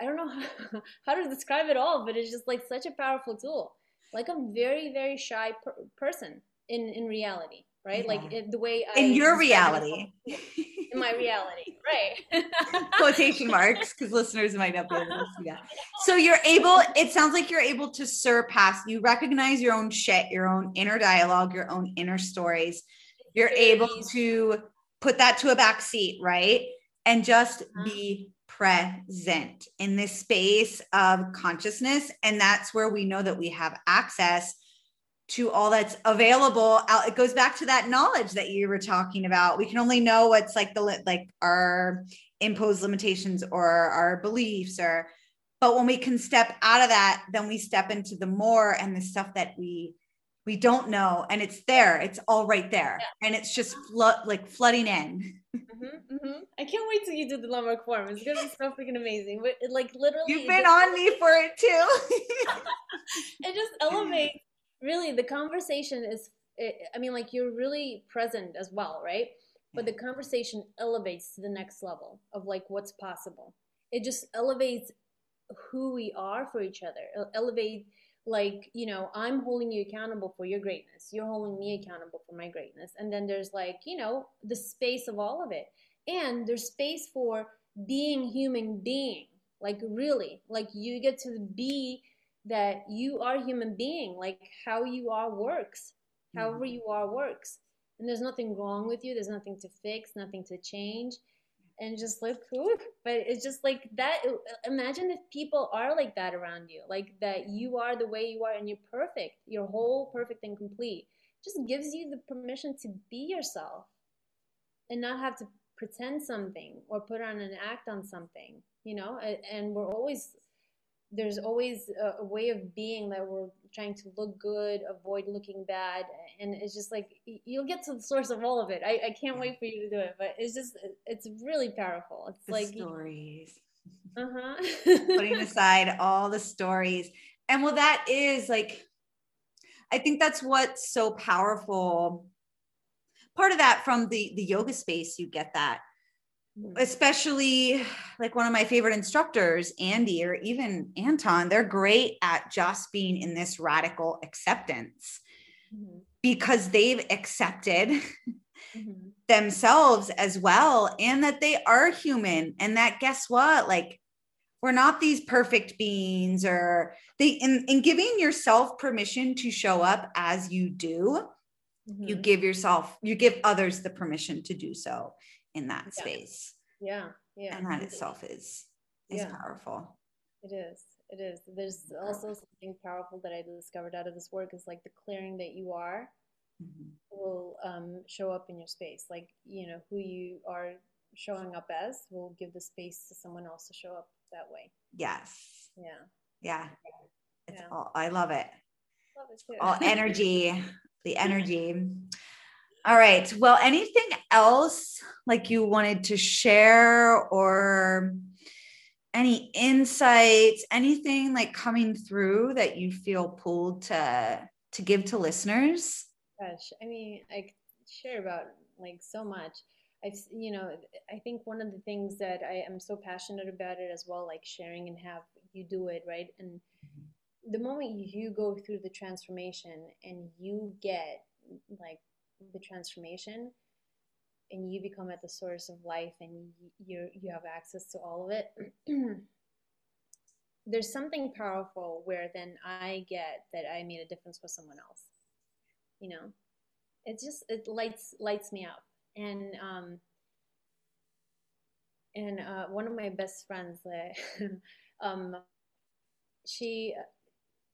i don't know how, how to describe it all but it's just like such a powerful tool. Like i'm very very shy per- person in in reality right? Like Yeah. it, the way I in your reality. In my reality right. Quotation marks because listeners might not be able to see that. So you're able it sounds like you're able to surpass you recognize your own shit your own inner dialogue your own inner stories. You're able to put that to a back seat right? And just Uh-huh. be present in this space of consciousness. And that's where we know that we have access to all that's available out it goes back to that knowledge that you were talking about. We can only know what's like the like our imposed limitations or our beliefs or but when we can step out of that then we step into the more and the stuff that we we don't know and it's there. It's all right there. And it's just flood like flooding in. Hmm hmm i can't wait till you do the landmark forum it's gonna be so freaking amazing. But it, like literally you've been just- on me for it too. It just elevates really the conversation is i mean like you're really present as well right? But the conversation elevates to the next level of like what's possible. It just elevates who we are for each other. Ele- elevate like you know i'm holding you accountable for your greatness. You're holding me accountable for my greatness. And then there's like you know the space of all of it. And there's space for being human being. Like really like you get to be that you are human being like how you are works however mm-hmm. you are works. And there's nothing wrong with you. There's nothing to fix nothing to change. And just like whew, but it's just like that imagine if people are like that around you like that you are the way you are and you're perfect you're whole perfect and complete. Just gives you the permission to be yourself and not have to pretend something or put on an act on something you know? And we're always there's always a, way of being that we're trying to look good, avoid looking bad, and it's just like you'll get to the source of all of it. I, I can't wait for you to do it, but it's just it's really powerful. It's the like stories. Uh huh. Putting aside all the stories, and well, that is like, I think that's what's so powerful. Part of that from the the yoga space, you get that. Especially like one of my favorite instructors, Andy, or even Anton, they're great at just being in this radical acceptance mm-hmm. because they've accepted mm-hmm. themselves as well and that they are human. And that guess what? Like, we're not these perfect beings or they in, in giving yourself permission to show up as you do you mm-hmm. give yourself you give others the permission to do so in that yeah. space. Yeah. Yeah. And that itself is is yeah. powerful. It is. It is. There's also something powerful that I discovered out of this work is like the clearing that you are mm-hmm. will um, show up in your space. Like, you know, who you are showing up as will give the space to someone else to show up that way. Yes. Yeah. Yeah. It's yeah. all I love it. Love it too. all energy, the energy. All right. Well, anything else like you wanted to share or any insights, anything like coming through that you feel pulled to to give to listeners? Gosh, I mean, I share about like so much. I, you know, I think one of the things that I am so passionate about it as well, like sharing and have you do it right. And the moment you go through the transformation and you get like the transformation and you become at the source of life and you you have access to all of it there's something powerful where then i get that i made a difference for someone else you know? It just it lights lights me up. And um and uh, one of my best friends uh, um she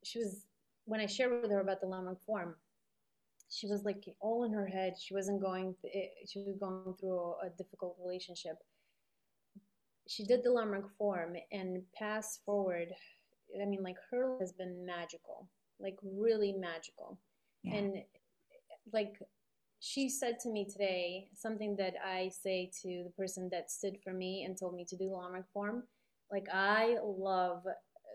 she was when i shared with her about the Landmark form she was like all in her head. She wasn't going. Th- eh, she was going through a, difficult relationship. She did the Landmark form and pass forward. I mean, like her has been magical, like really magical, yeah. and like she said to me today something that I say to the person that stood for me and told me to do the Landmark form. Like I love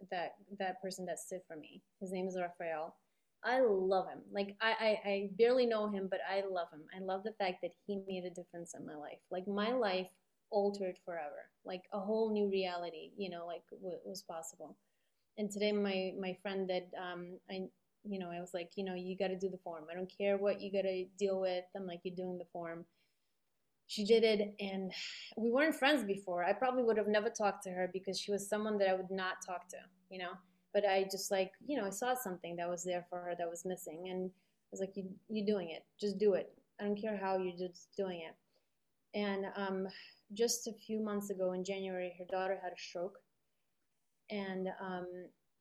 that that person that stood for me. His name is Raphael I love him. Like I, I, I barely know him, but I love him. I love the fact that he made a difference in my life. Like my life altered forever. Like a whole new reality, you know, like w- was possible. And today, my my friend that um I you know I was like, you know, you got to do the form. I don't care what you got to deal with. I'm like, you're doing the form. She did it, and we weren't friends before. I probably would have never talked to her because she was someone that I would not talk to, you know but I just like you know I saw something that was there for her that was missing, and I was like, you you doing it, just do it. I don't care how you're just doing it. And um, just a few months ago in January, her daughter had a stroke, and um,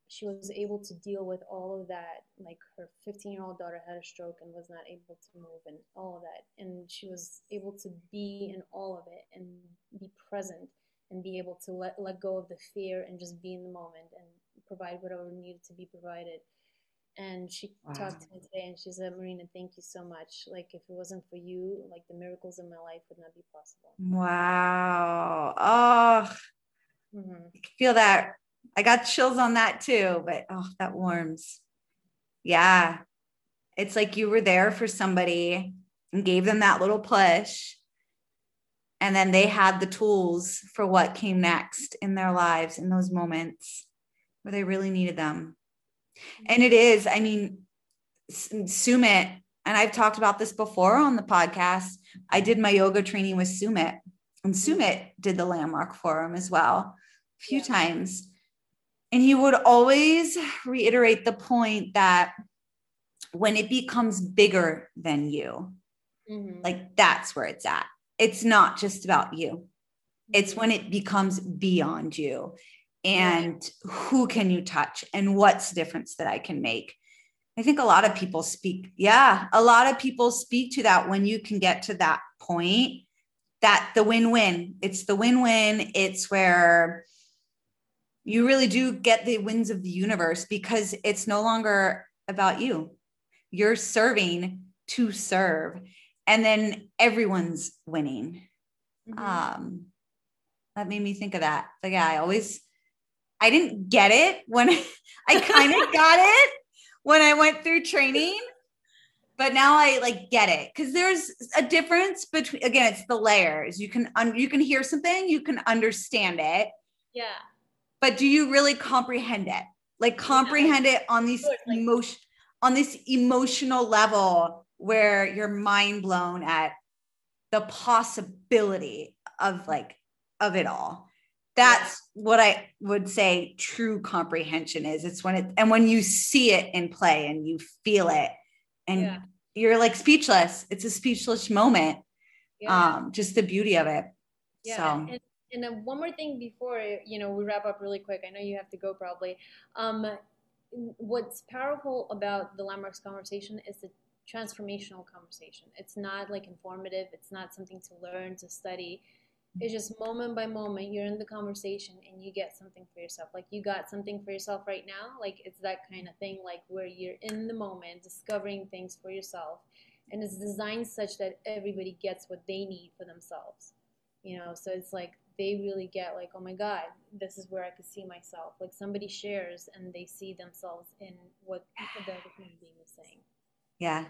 she was able to deal with all of that. Like her 15 year old daughter had a stroke and was not able to move, and all of that. And she was able to be in all of it and be present and be able to let, let go of the fear and just be in the moment and provide whatever needed to be provided. And she wow. talked to me today and she said, Marina, thank you so much. Like, if it wasn't for you, like the miracles in my life would not be possible. Wow. Oh, mm-hmm. feel that. I got chills on that too, but oh, that warms. Yeah. It's like you were there for somebody and gave them that little push. And then they had the tools for what came next in their lives in those moments where they really needed them. And it is, I mean, Sumit, and I've talked about this before on the podcast. I did my yoga training with Sumit, and Sumit did the landmark forum as well a few yeah. times. And he would always reiterate the point that when it becomes bigger than you, mm-hmm. like that's where it's at. It's not just about you, it's when it becomes beyond you. And who can you touch and what's the difference that I can make? I think a lot of people speak. Yeah, a lot of people speak to that when you can get to that point that the win win. It's the win win. It's where you really do get the wins of the universe because it's no longer about you. You're serving to serve. And then everyone's winning. Mm-hmm. Um, that made me think of that. Like, yeah, I always, I didn't get it when I kind of got it when I went through training, but now I like get it because there's a difference between. Again, it's the layers. You can un, you can hear something, you can understand it. Yeah. But do you really comprehend it? Like comprehend yeah. it on these like, emotion on this emotional level where you're mind blown at the possibility of like of it all that's what i would say true comprehension is. It's when it and when you see it in play and you feel it and yeah. you're like speechless. It's a speechless moment yeah. um just the beauty of it. Yeah so. and, and then one more thing before you know we wrap up really quick. I know you have to go probably. Um what's powerful about the landmarks conversation is the transformational conversation. It's not like informative. It's not something to learn to study it's just moment by moment you're in the conversation and you get something for yourself. Like you got something for yourself right now like it's that kind of thing like where you're in the moment discovering things for yourself. And it's designed such that everybody gets what they need for themselves you know? So it's like they really get like oh my god this is where i could see myself. Like somebody shares and they see themselves in what the human being is saying. Yeah.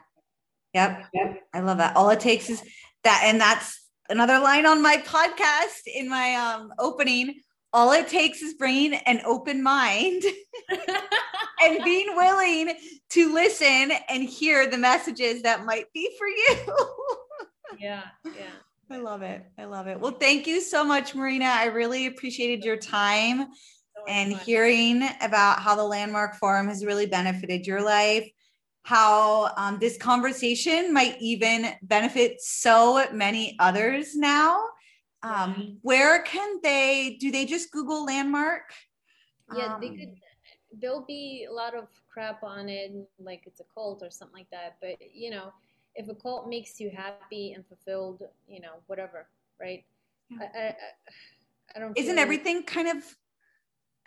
Yep, yep. i love that. All it takes is that and that's another line on my podcast in my um, opening all it takes is bringing an open mind and being willing to listen and hear the messages that might be for you. yeah, yeah. I love it. I love it. Well, thank you so much, Marina. I really appreciated your time so and fun. hearing about how the Landmark Forum has really benefited your life how um, this conversation might even benefit so many others now. Um, where can they do they just Google landmark? Yeah, um, they could. There'll be a lot of crap on it, like it's a cult or something like that. But you know, if a cult makes you happy and fulfilled, you know, whatever, right? Yeah. I, I, I don't. Isn't everything kind of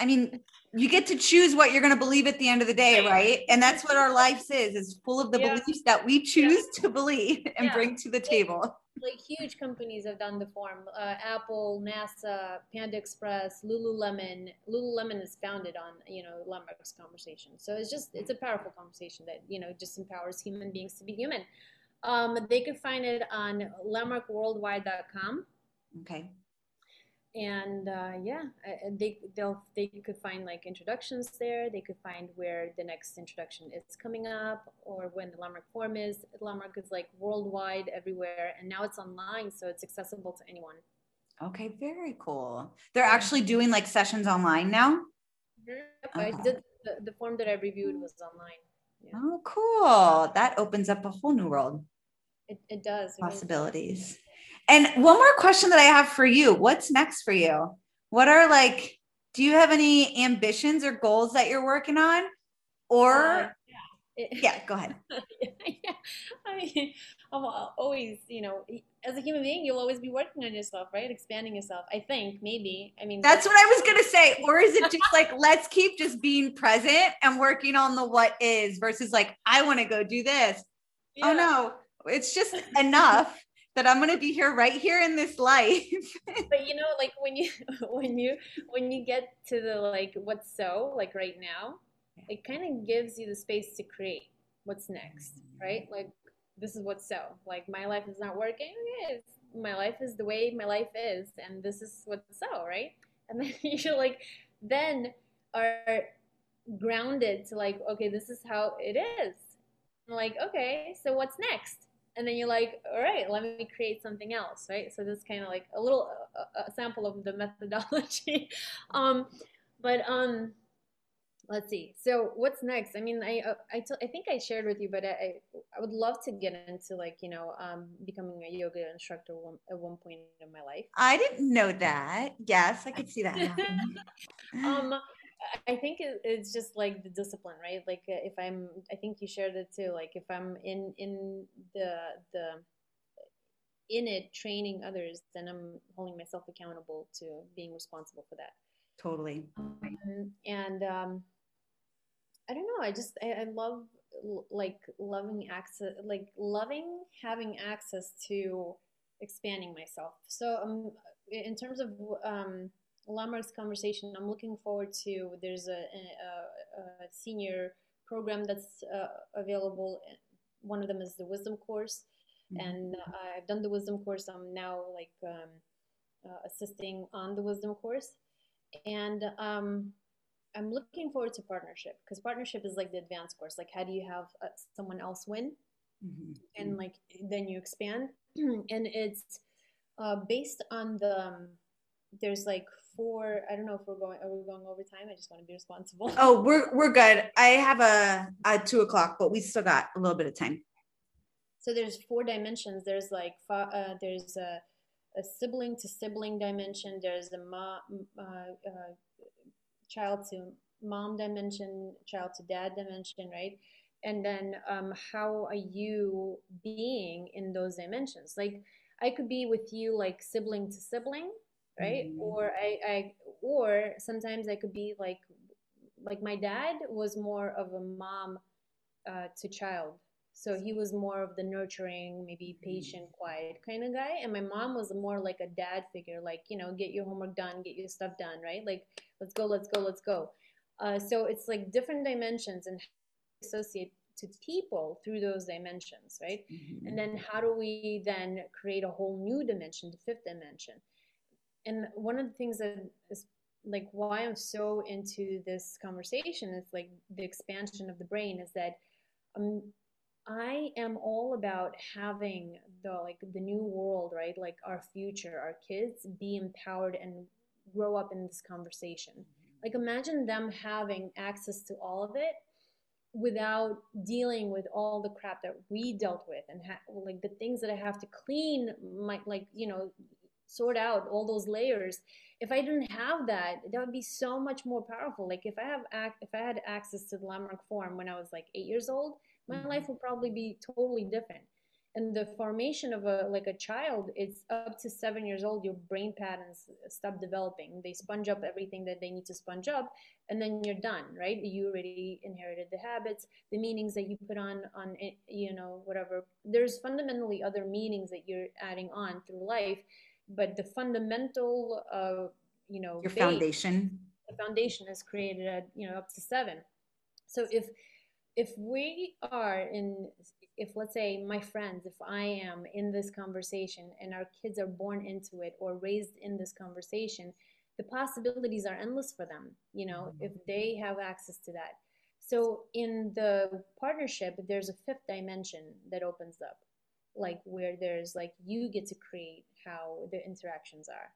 I mean, you get to choose what you're going to believe at the end of the day, right? And that's what our lives is, is full of the yeah. beliefs that we choose yeah. to believe and yeah. bring to the table. Like huge companies have done the form. Uh, Apple, NASA, Panda Express, Lululemon. Lululemon is founded on, you know, Landmark's conversation. So it's just, it's a powerful conversation that, you know, just empowers human beings to be human. Um, they could find it on landmarkworldwide.com. Okay and uh, yeah, they they'll they could find like introductions there. They could find where the next introduction is coming up, or when the Landmark Forum is. Landmark is like worldwide, everywhere, and now it's online, so it's accessible to anyone. Okay, very cool. They're actually doing like sessions online now. Mm-hmm. Okay. I did the, the form that I reviewed was online. Yeah. Oh, cool! That opens up a whole new world. It, it does possibilities. And one more question that I have for you What's next for you? What are like, do you have any ambitions or goals that you're working on? Or, uh, yeah. yeah, go ahead. yeah. I mean, I'm always, you know, as a human being, you'll always be working on yourself, right? Expanding yourself. I think maybe. I mean, that's, what I was gonna say. Or is it just like let's keep just being present and working on the what is versus like I want to go do this. Oh, yeah. Oh no, it's just enough that I'm going to be here right here in this life. but you know, like when you when you when you get to the like what's so like right now, it kind of gives you the space to create what's next, mm-hmm. right? Like this is what's so. Like my life is not working. It's, my life is the way my life is, and this is what's so, right? And then you're like, then are grounded to like, okay, this is how it is. I'm like, okay, so what's next? And then you're like, all right, let me create something else, right? So this kind of like a little a, a sample of the methodology. um, but um, let's see. So what's next? I mean, I I, t- I think I shared with you, but I I would love to get into like you know um, becoming a yoga instructor one, at one point in my life. I didn't know that. Yes, I could see that. um, I think it's just like the discipline, right? Like uh, if I'm, I think you shared it too. Like if I'm in in the the in it training others, then I'm holding myself accountable to being responsible for that. Totally. Um, and um, I don't know. I just I, I love like loving access, like loving having access to expanding myself. So um, in terms of um, Landmark's conversation, I'm looking forward to. There's a, a, a senior program that's uh, available. One of them is the Wisdom course, mm-hmm. and uh, I've done the Wisdom course. I'm now like um, uh, assisting on the Wisdom course, and um, I'm looking forward to partnership because partnership is like the advanced course. Like, how do you have uh, someone else win, mm-hmm. and like then you expand, and it's uh, based on the. Um, there's like four. I don't know if we're going. Are we going over time? I just want to be responsible. Oh, we're we're good. I have a at two o'clock, but we still got a little bit of time. So there's four dimensions. There's like uh, there's a, a sibling to sibling dimension. There's a mom, uh, uh, child to mom dimension, child to dad dimension, right? And then um, how are you being in those dimensions? Like I could be with you like sibling to sibling, right? Mm-hmm. Or I, I, or sometimes I could be like, like my dad was more of a mom uh, to child so he was more of the nurturing, maybe patient, quiet kind of guy. And my mom was more like a dad figure, like, you know, get your homework done, get your stuff done, right? Like, let's go, let's go, let's go. Uh, so it's like different dimensions and associate to people through those dimensions, right? Mm-hmm. And then how do we then create a whole new dimension, the fifth dimension? And one of the things that is like why I'm so into this conversation is like the expansion of the brain is that um, I am all about having the like the new world, right? Like our future, our kids be empowered and grow up in this conversation. Mm-hmm. Like imagine them having access to all of it without dealing with all the crap that we dealt with and ha- like the things that I have to clean my like you know sort out all those layers if i didn't have that that would be so much more powerful. Like if i have ac- if i had access to the landmark form when i was like eight years old my mm-hmm. life will probably be totally different. And the formation of a like a child it's up to seven years old your brain patterns stop developing. They sponge up everything that they need to sponge up and then you're done right? You already inherited the habits the meanings that you put on on you know whatever. There's fundamentally other meanings that you're adding on through life but the fundamental uh you know your base, foundation. the foundation is created at you know up to seven. So if if we are in if let's say my friends if i am in this conversation and our kids are born into it or raised in this conversation the possibilities are endless for them you know mm-hmm. if they have access to that. So in the partnership there's a fifth dimension that opens up like where there's like you get to create how the interactions are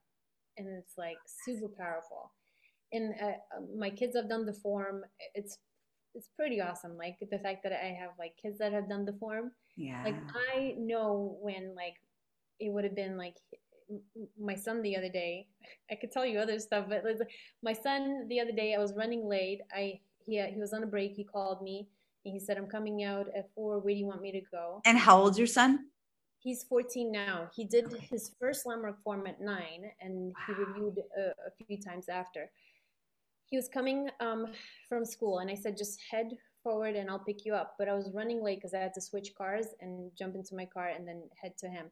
and it's like super powerful and uh, my kids have done the form it's it's pretty awesome. Like the fact that I have like kids that have done the form. Yeah. Like I know when like it would have been like my son the other day. I could tell you other stuff, but like, my son the other day I was running late. I he he was on a break. He called me and he said, "I'm coming out at four. Where do you want me to go?" And how old's your son? He's 14 now. He did his first landmark form at nine, and he reviewed a, a few times after. He was coming um, from school and i said just head forward and i'll pick you up. But i was running late because i had to switch cars and jump into my car and then head to him.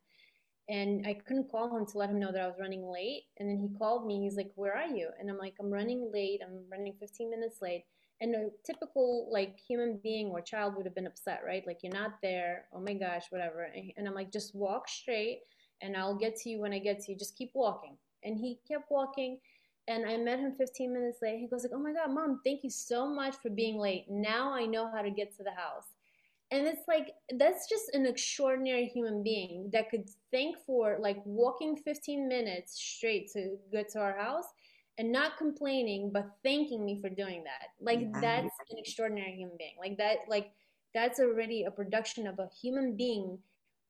And i couldn't call him to let him know that i was running late and then he called me. He's like where are you? And i'm like i'm running late. I'm running 15 minutes late and a typical like human being or child would have been upset right like you're not there oh my gosh whatever and i'm like just walk straight and i'll get to you when i get to you just keep walking and he kept walking And I met him 15 minutes late. He goes like, "Oh my god, mom, thank you so much for being late. Now I know how to get to the house." And it's like that's just an extraordinary human being that could thank for like walking 15 minutes straight to get to our house and not complaining but thanking me for doing that. Like yeah. that's an extraordinary human being. Like that like that's already a production of a human being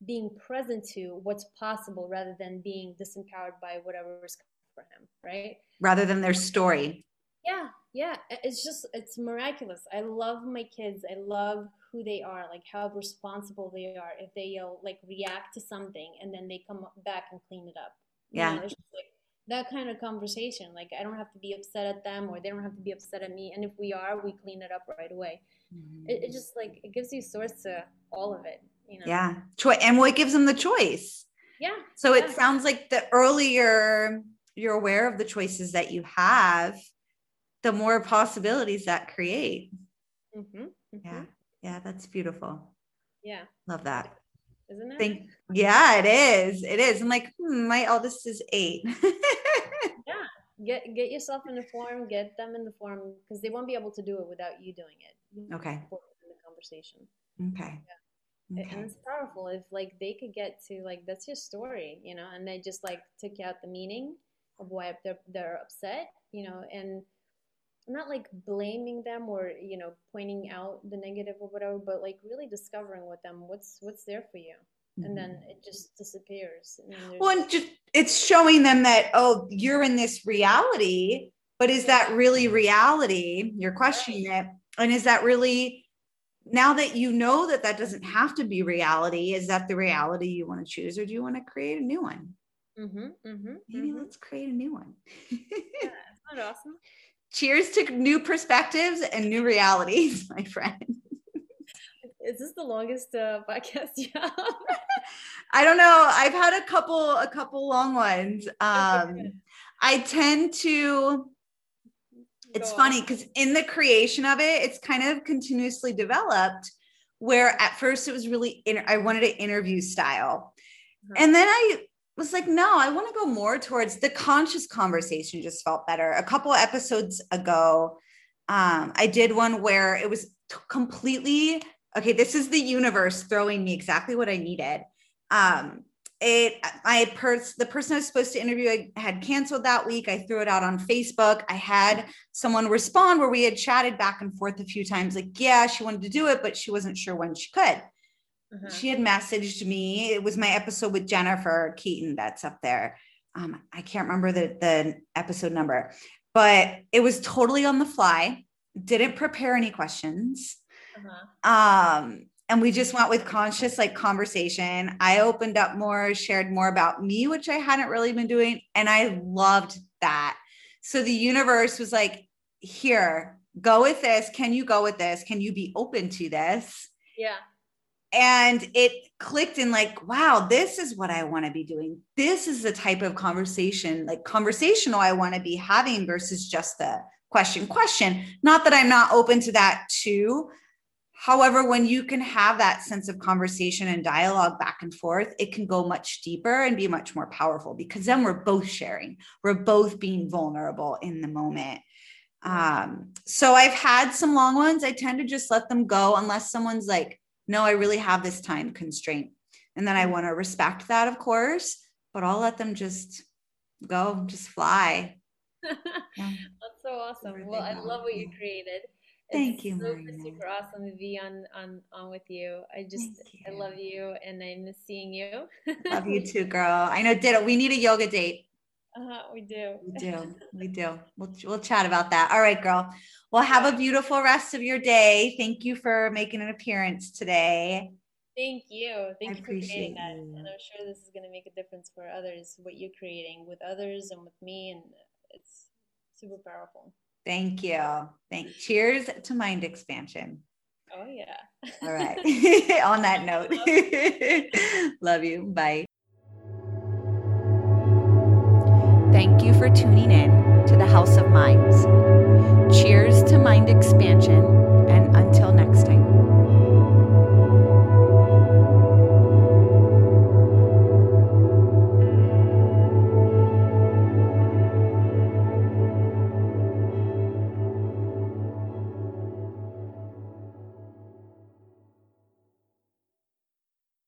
being present to what's possible rather than being disempowered by whatever's coming for him, right? Rather than their story. Yeah, yeah. It's just it's miraculous. I love my kids. I love who they are, like how responsible they are. If they you know, like react to something and then they come back and clean it up. Yeah. You know, like that kind of conversation. Like I don't have to be upset at them or they don't have to be upset at me. And if we are, we clean it up right away. Mm-hmm. It, it just like it gives you source to all of it. You know? Yeah. Choice and what gives them the choice. Yeah. So yeah. it sounds like the earlier you're aware of the choices that you have, the more possibilities that create. Mm-hmm, mm-hmm. Yeah. Yeah. That's beautiful. Yeah. Love that. Isn't it? Think, yeah, it is. It is. I'm like, hmm, my eldest is eight. yeah. Get get yourself in the Forum, get them in the Forum because they won't be able to do it without you doing it. Okay. In the conversation. Okay. Yeah. Okay. And it's powerful if like they could get to like that's your story, you know, and they just like took out the meaning of why they're, they're upset, you know, and not like blaming them or you know pointing out the negative or whatever, but like really discovering with them what's what's there for you. And then mm-hmm. it just disappears. well, and just it's showing them that oh, you're in this reality, but is that really reality? You're questioning right. it, and is that really now that you know that that doesn't have to be reality? Is that the reality you want to choose, or do you want to create a new one? Mm-hmm, mm-hmm, Maybe mm-hmm. let's create a new one. yeah, isn't that awesome? Cheers to new perspectives and new realities, my friend. Is this the longest uh, podcast you have? I don't know. I've had a couple, a couple long ones. Um, I tend to. It's Go funny because in the creation of it, it's kind of continuously developed. Where at first it was really, inter- I wanted an interview style, uh-huh. and then I was like, no, I want to go more towards the conscious conversation, just felt better. A couple episodes ago, um, I did one where it was t- completely okay. This is the universe throwing me exactly what I needed. Um, it I pers- the person I was supposed to interview I had canceled that week. I threw it out on Facebook. I had someone respond where we had chatted back and forth a few times, like, yeah, she wanted to do it, but she wasn't sure when she could. Mm-hmm. She had messaged me. It was my episode with Jennifer Keaton that's up there. Um, I can't remember the, the episode number, but it was totally on the fly. Didn't prepare any questions. Uh-huh. Um, and we just went with conscious like conversation. I opened up more, shared more about me, which I hadn't really been doing. And I loved that. So the universe was like, here, go with this. Can you go with this? Can you be open to this? Yeah and it clicked in like wow this is what i want to be doing this is the type of conversation like conversational i want to be having versus just the question question not that i'm not open to that too however when you can have that sense of conversation and dialogue back and forth it can go much deeper and be much more powerful because then we're both sharing we're both being vulnerable in the moment um, so i've had some long ones i tend to just let them go unless someone's like no, I really have this time constraint. And then I want to respect that, of course, but I'll let them just go, just fly. Yeah. That's so awesome. Well, I love what you created. Thank you. Super, Marina. super awesome to be on on on with you. I just I love you and I miss seeing you. love you too, girl. I know ditto. We need a yoga date. Uh-huh, we do. We do. We do. We'll we'll chat about that. All right, girl. Well, have a beautiful rest of your day. Thank you for making an appearance today. Thank you. Thank I you for creating that. You. And I'm sure this is going to make a difference for others, what you're creating with others and with me. And it's super powerful. Thank you. Thank cheers to mind expansion. Oh yeah. All right. On that note. Love you. Bye. Thank you for tuning in to the House of Minds. Cheers to mind expansion and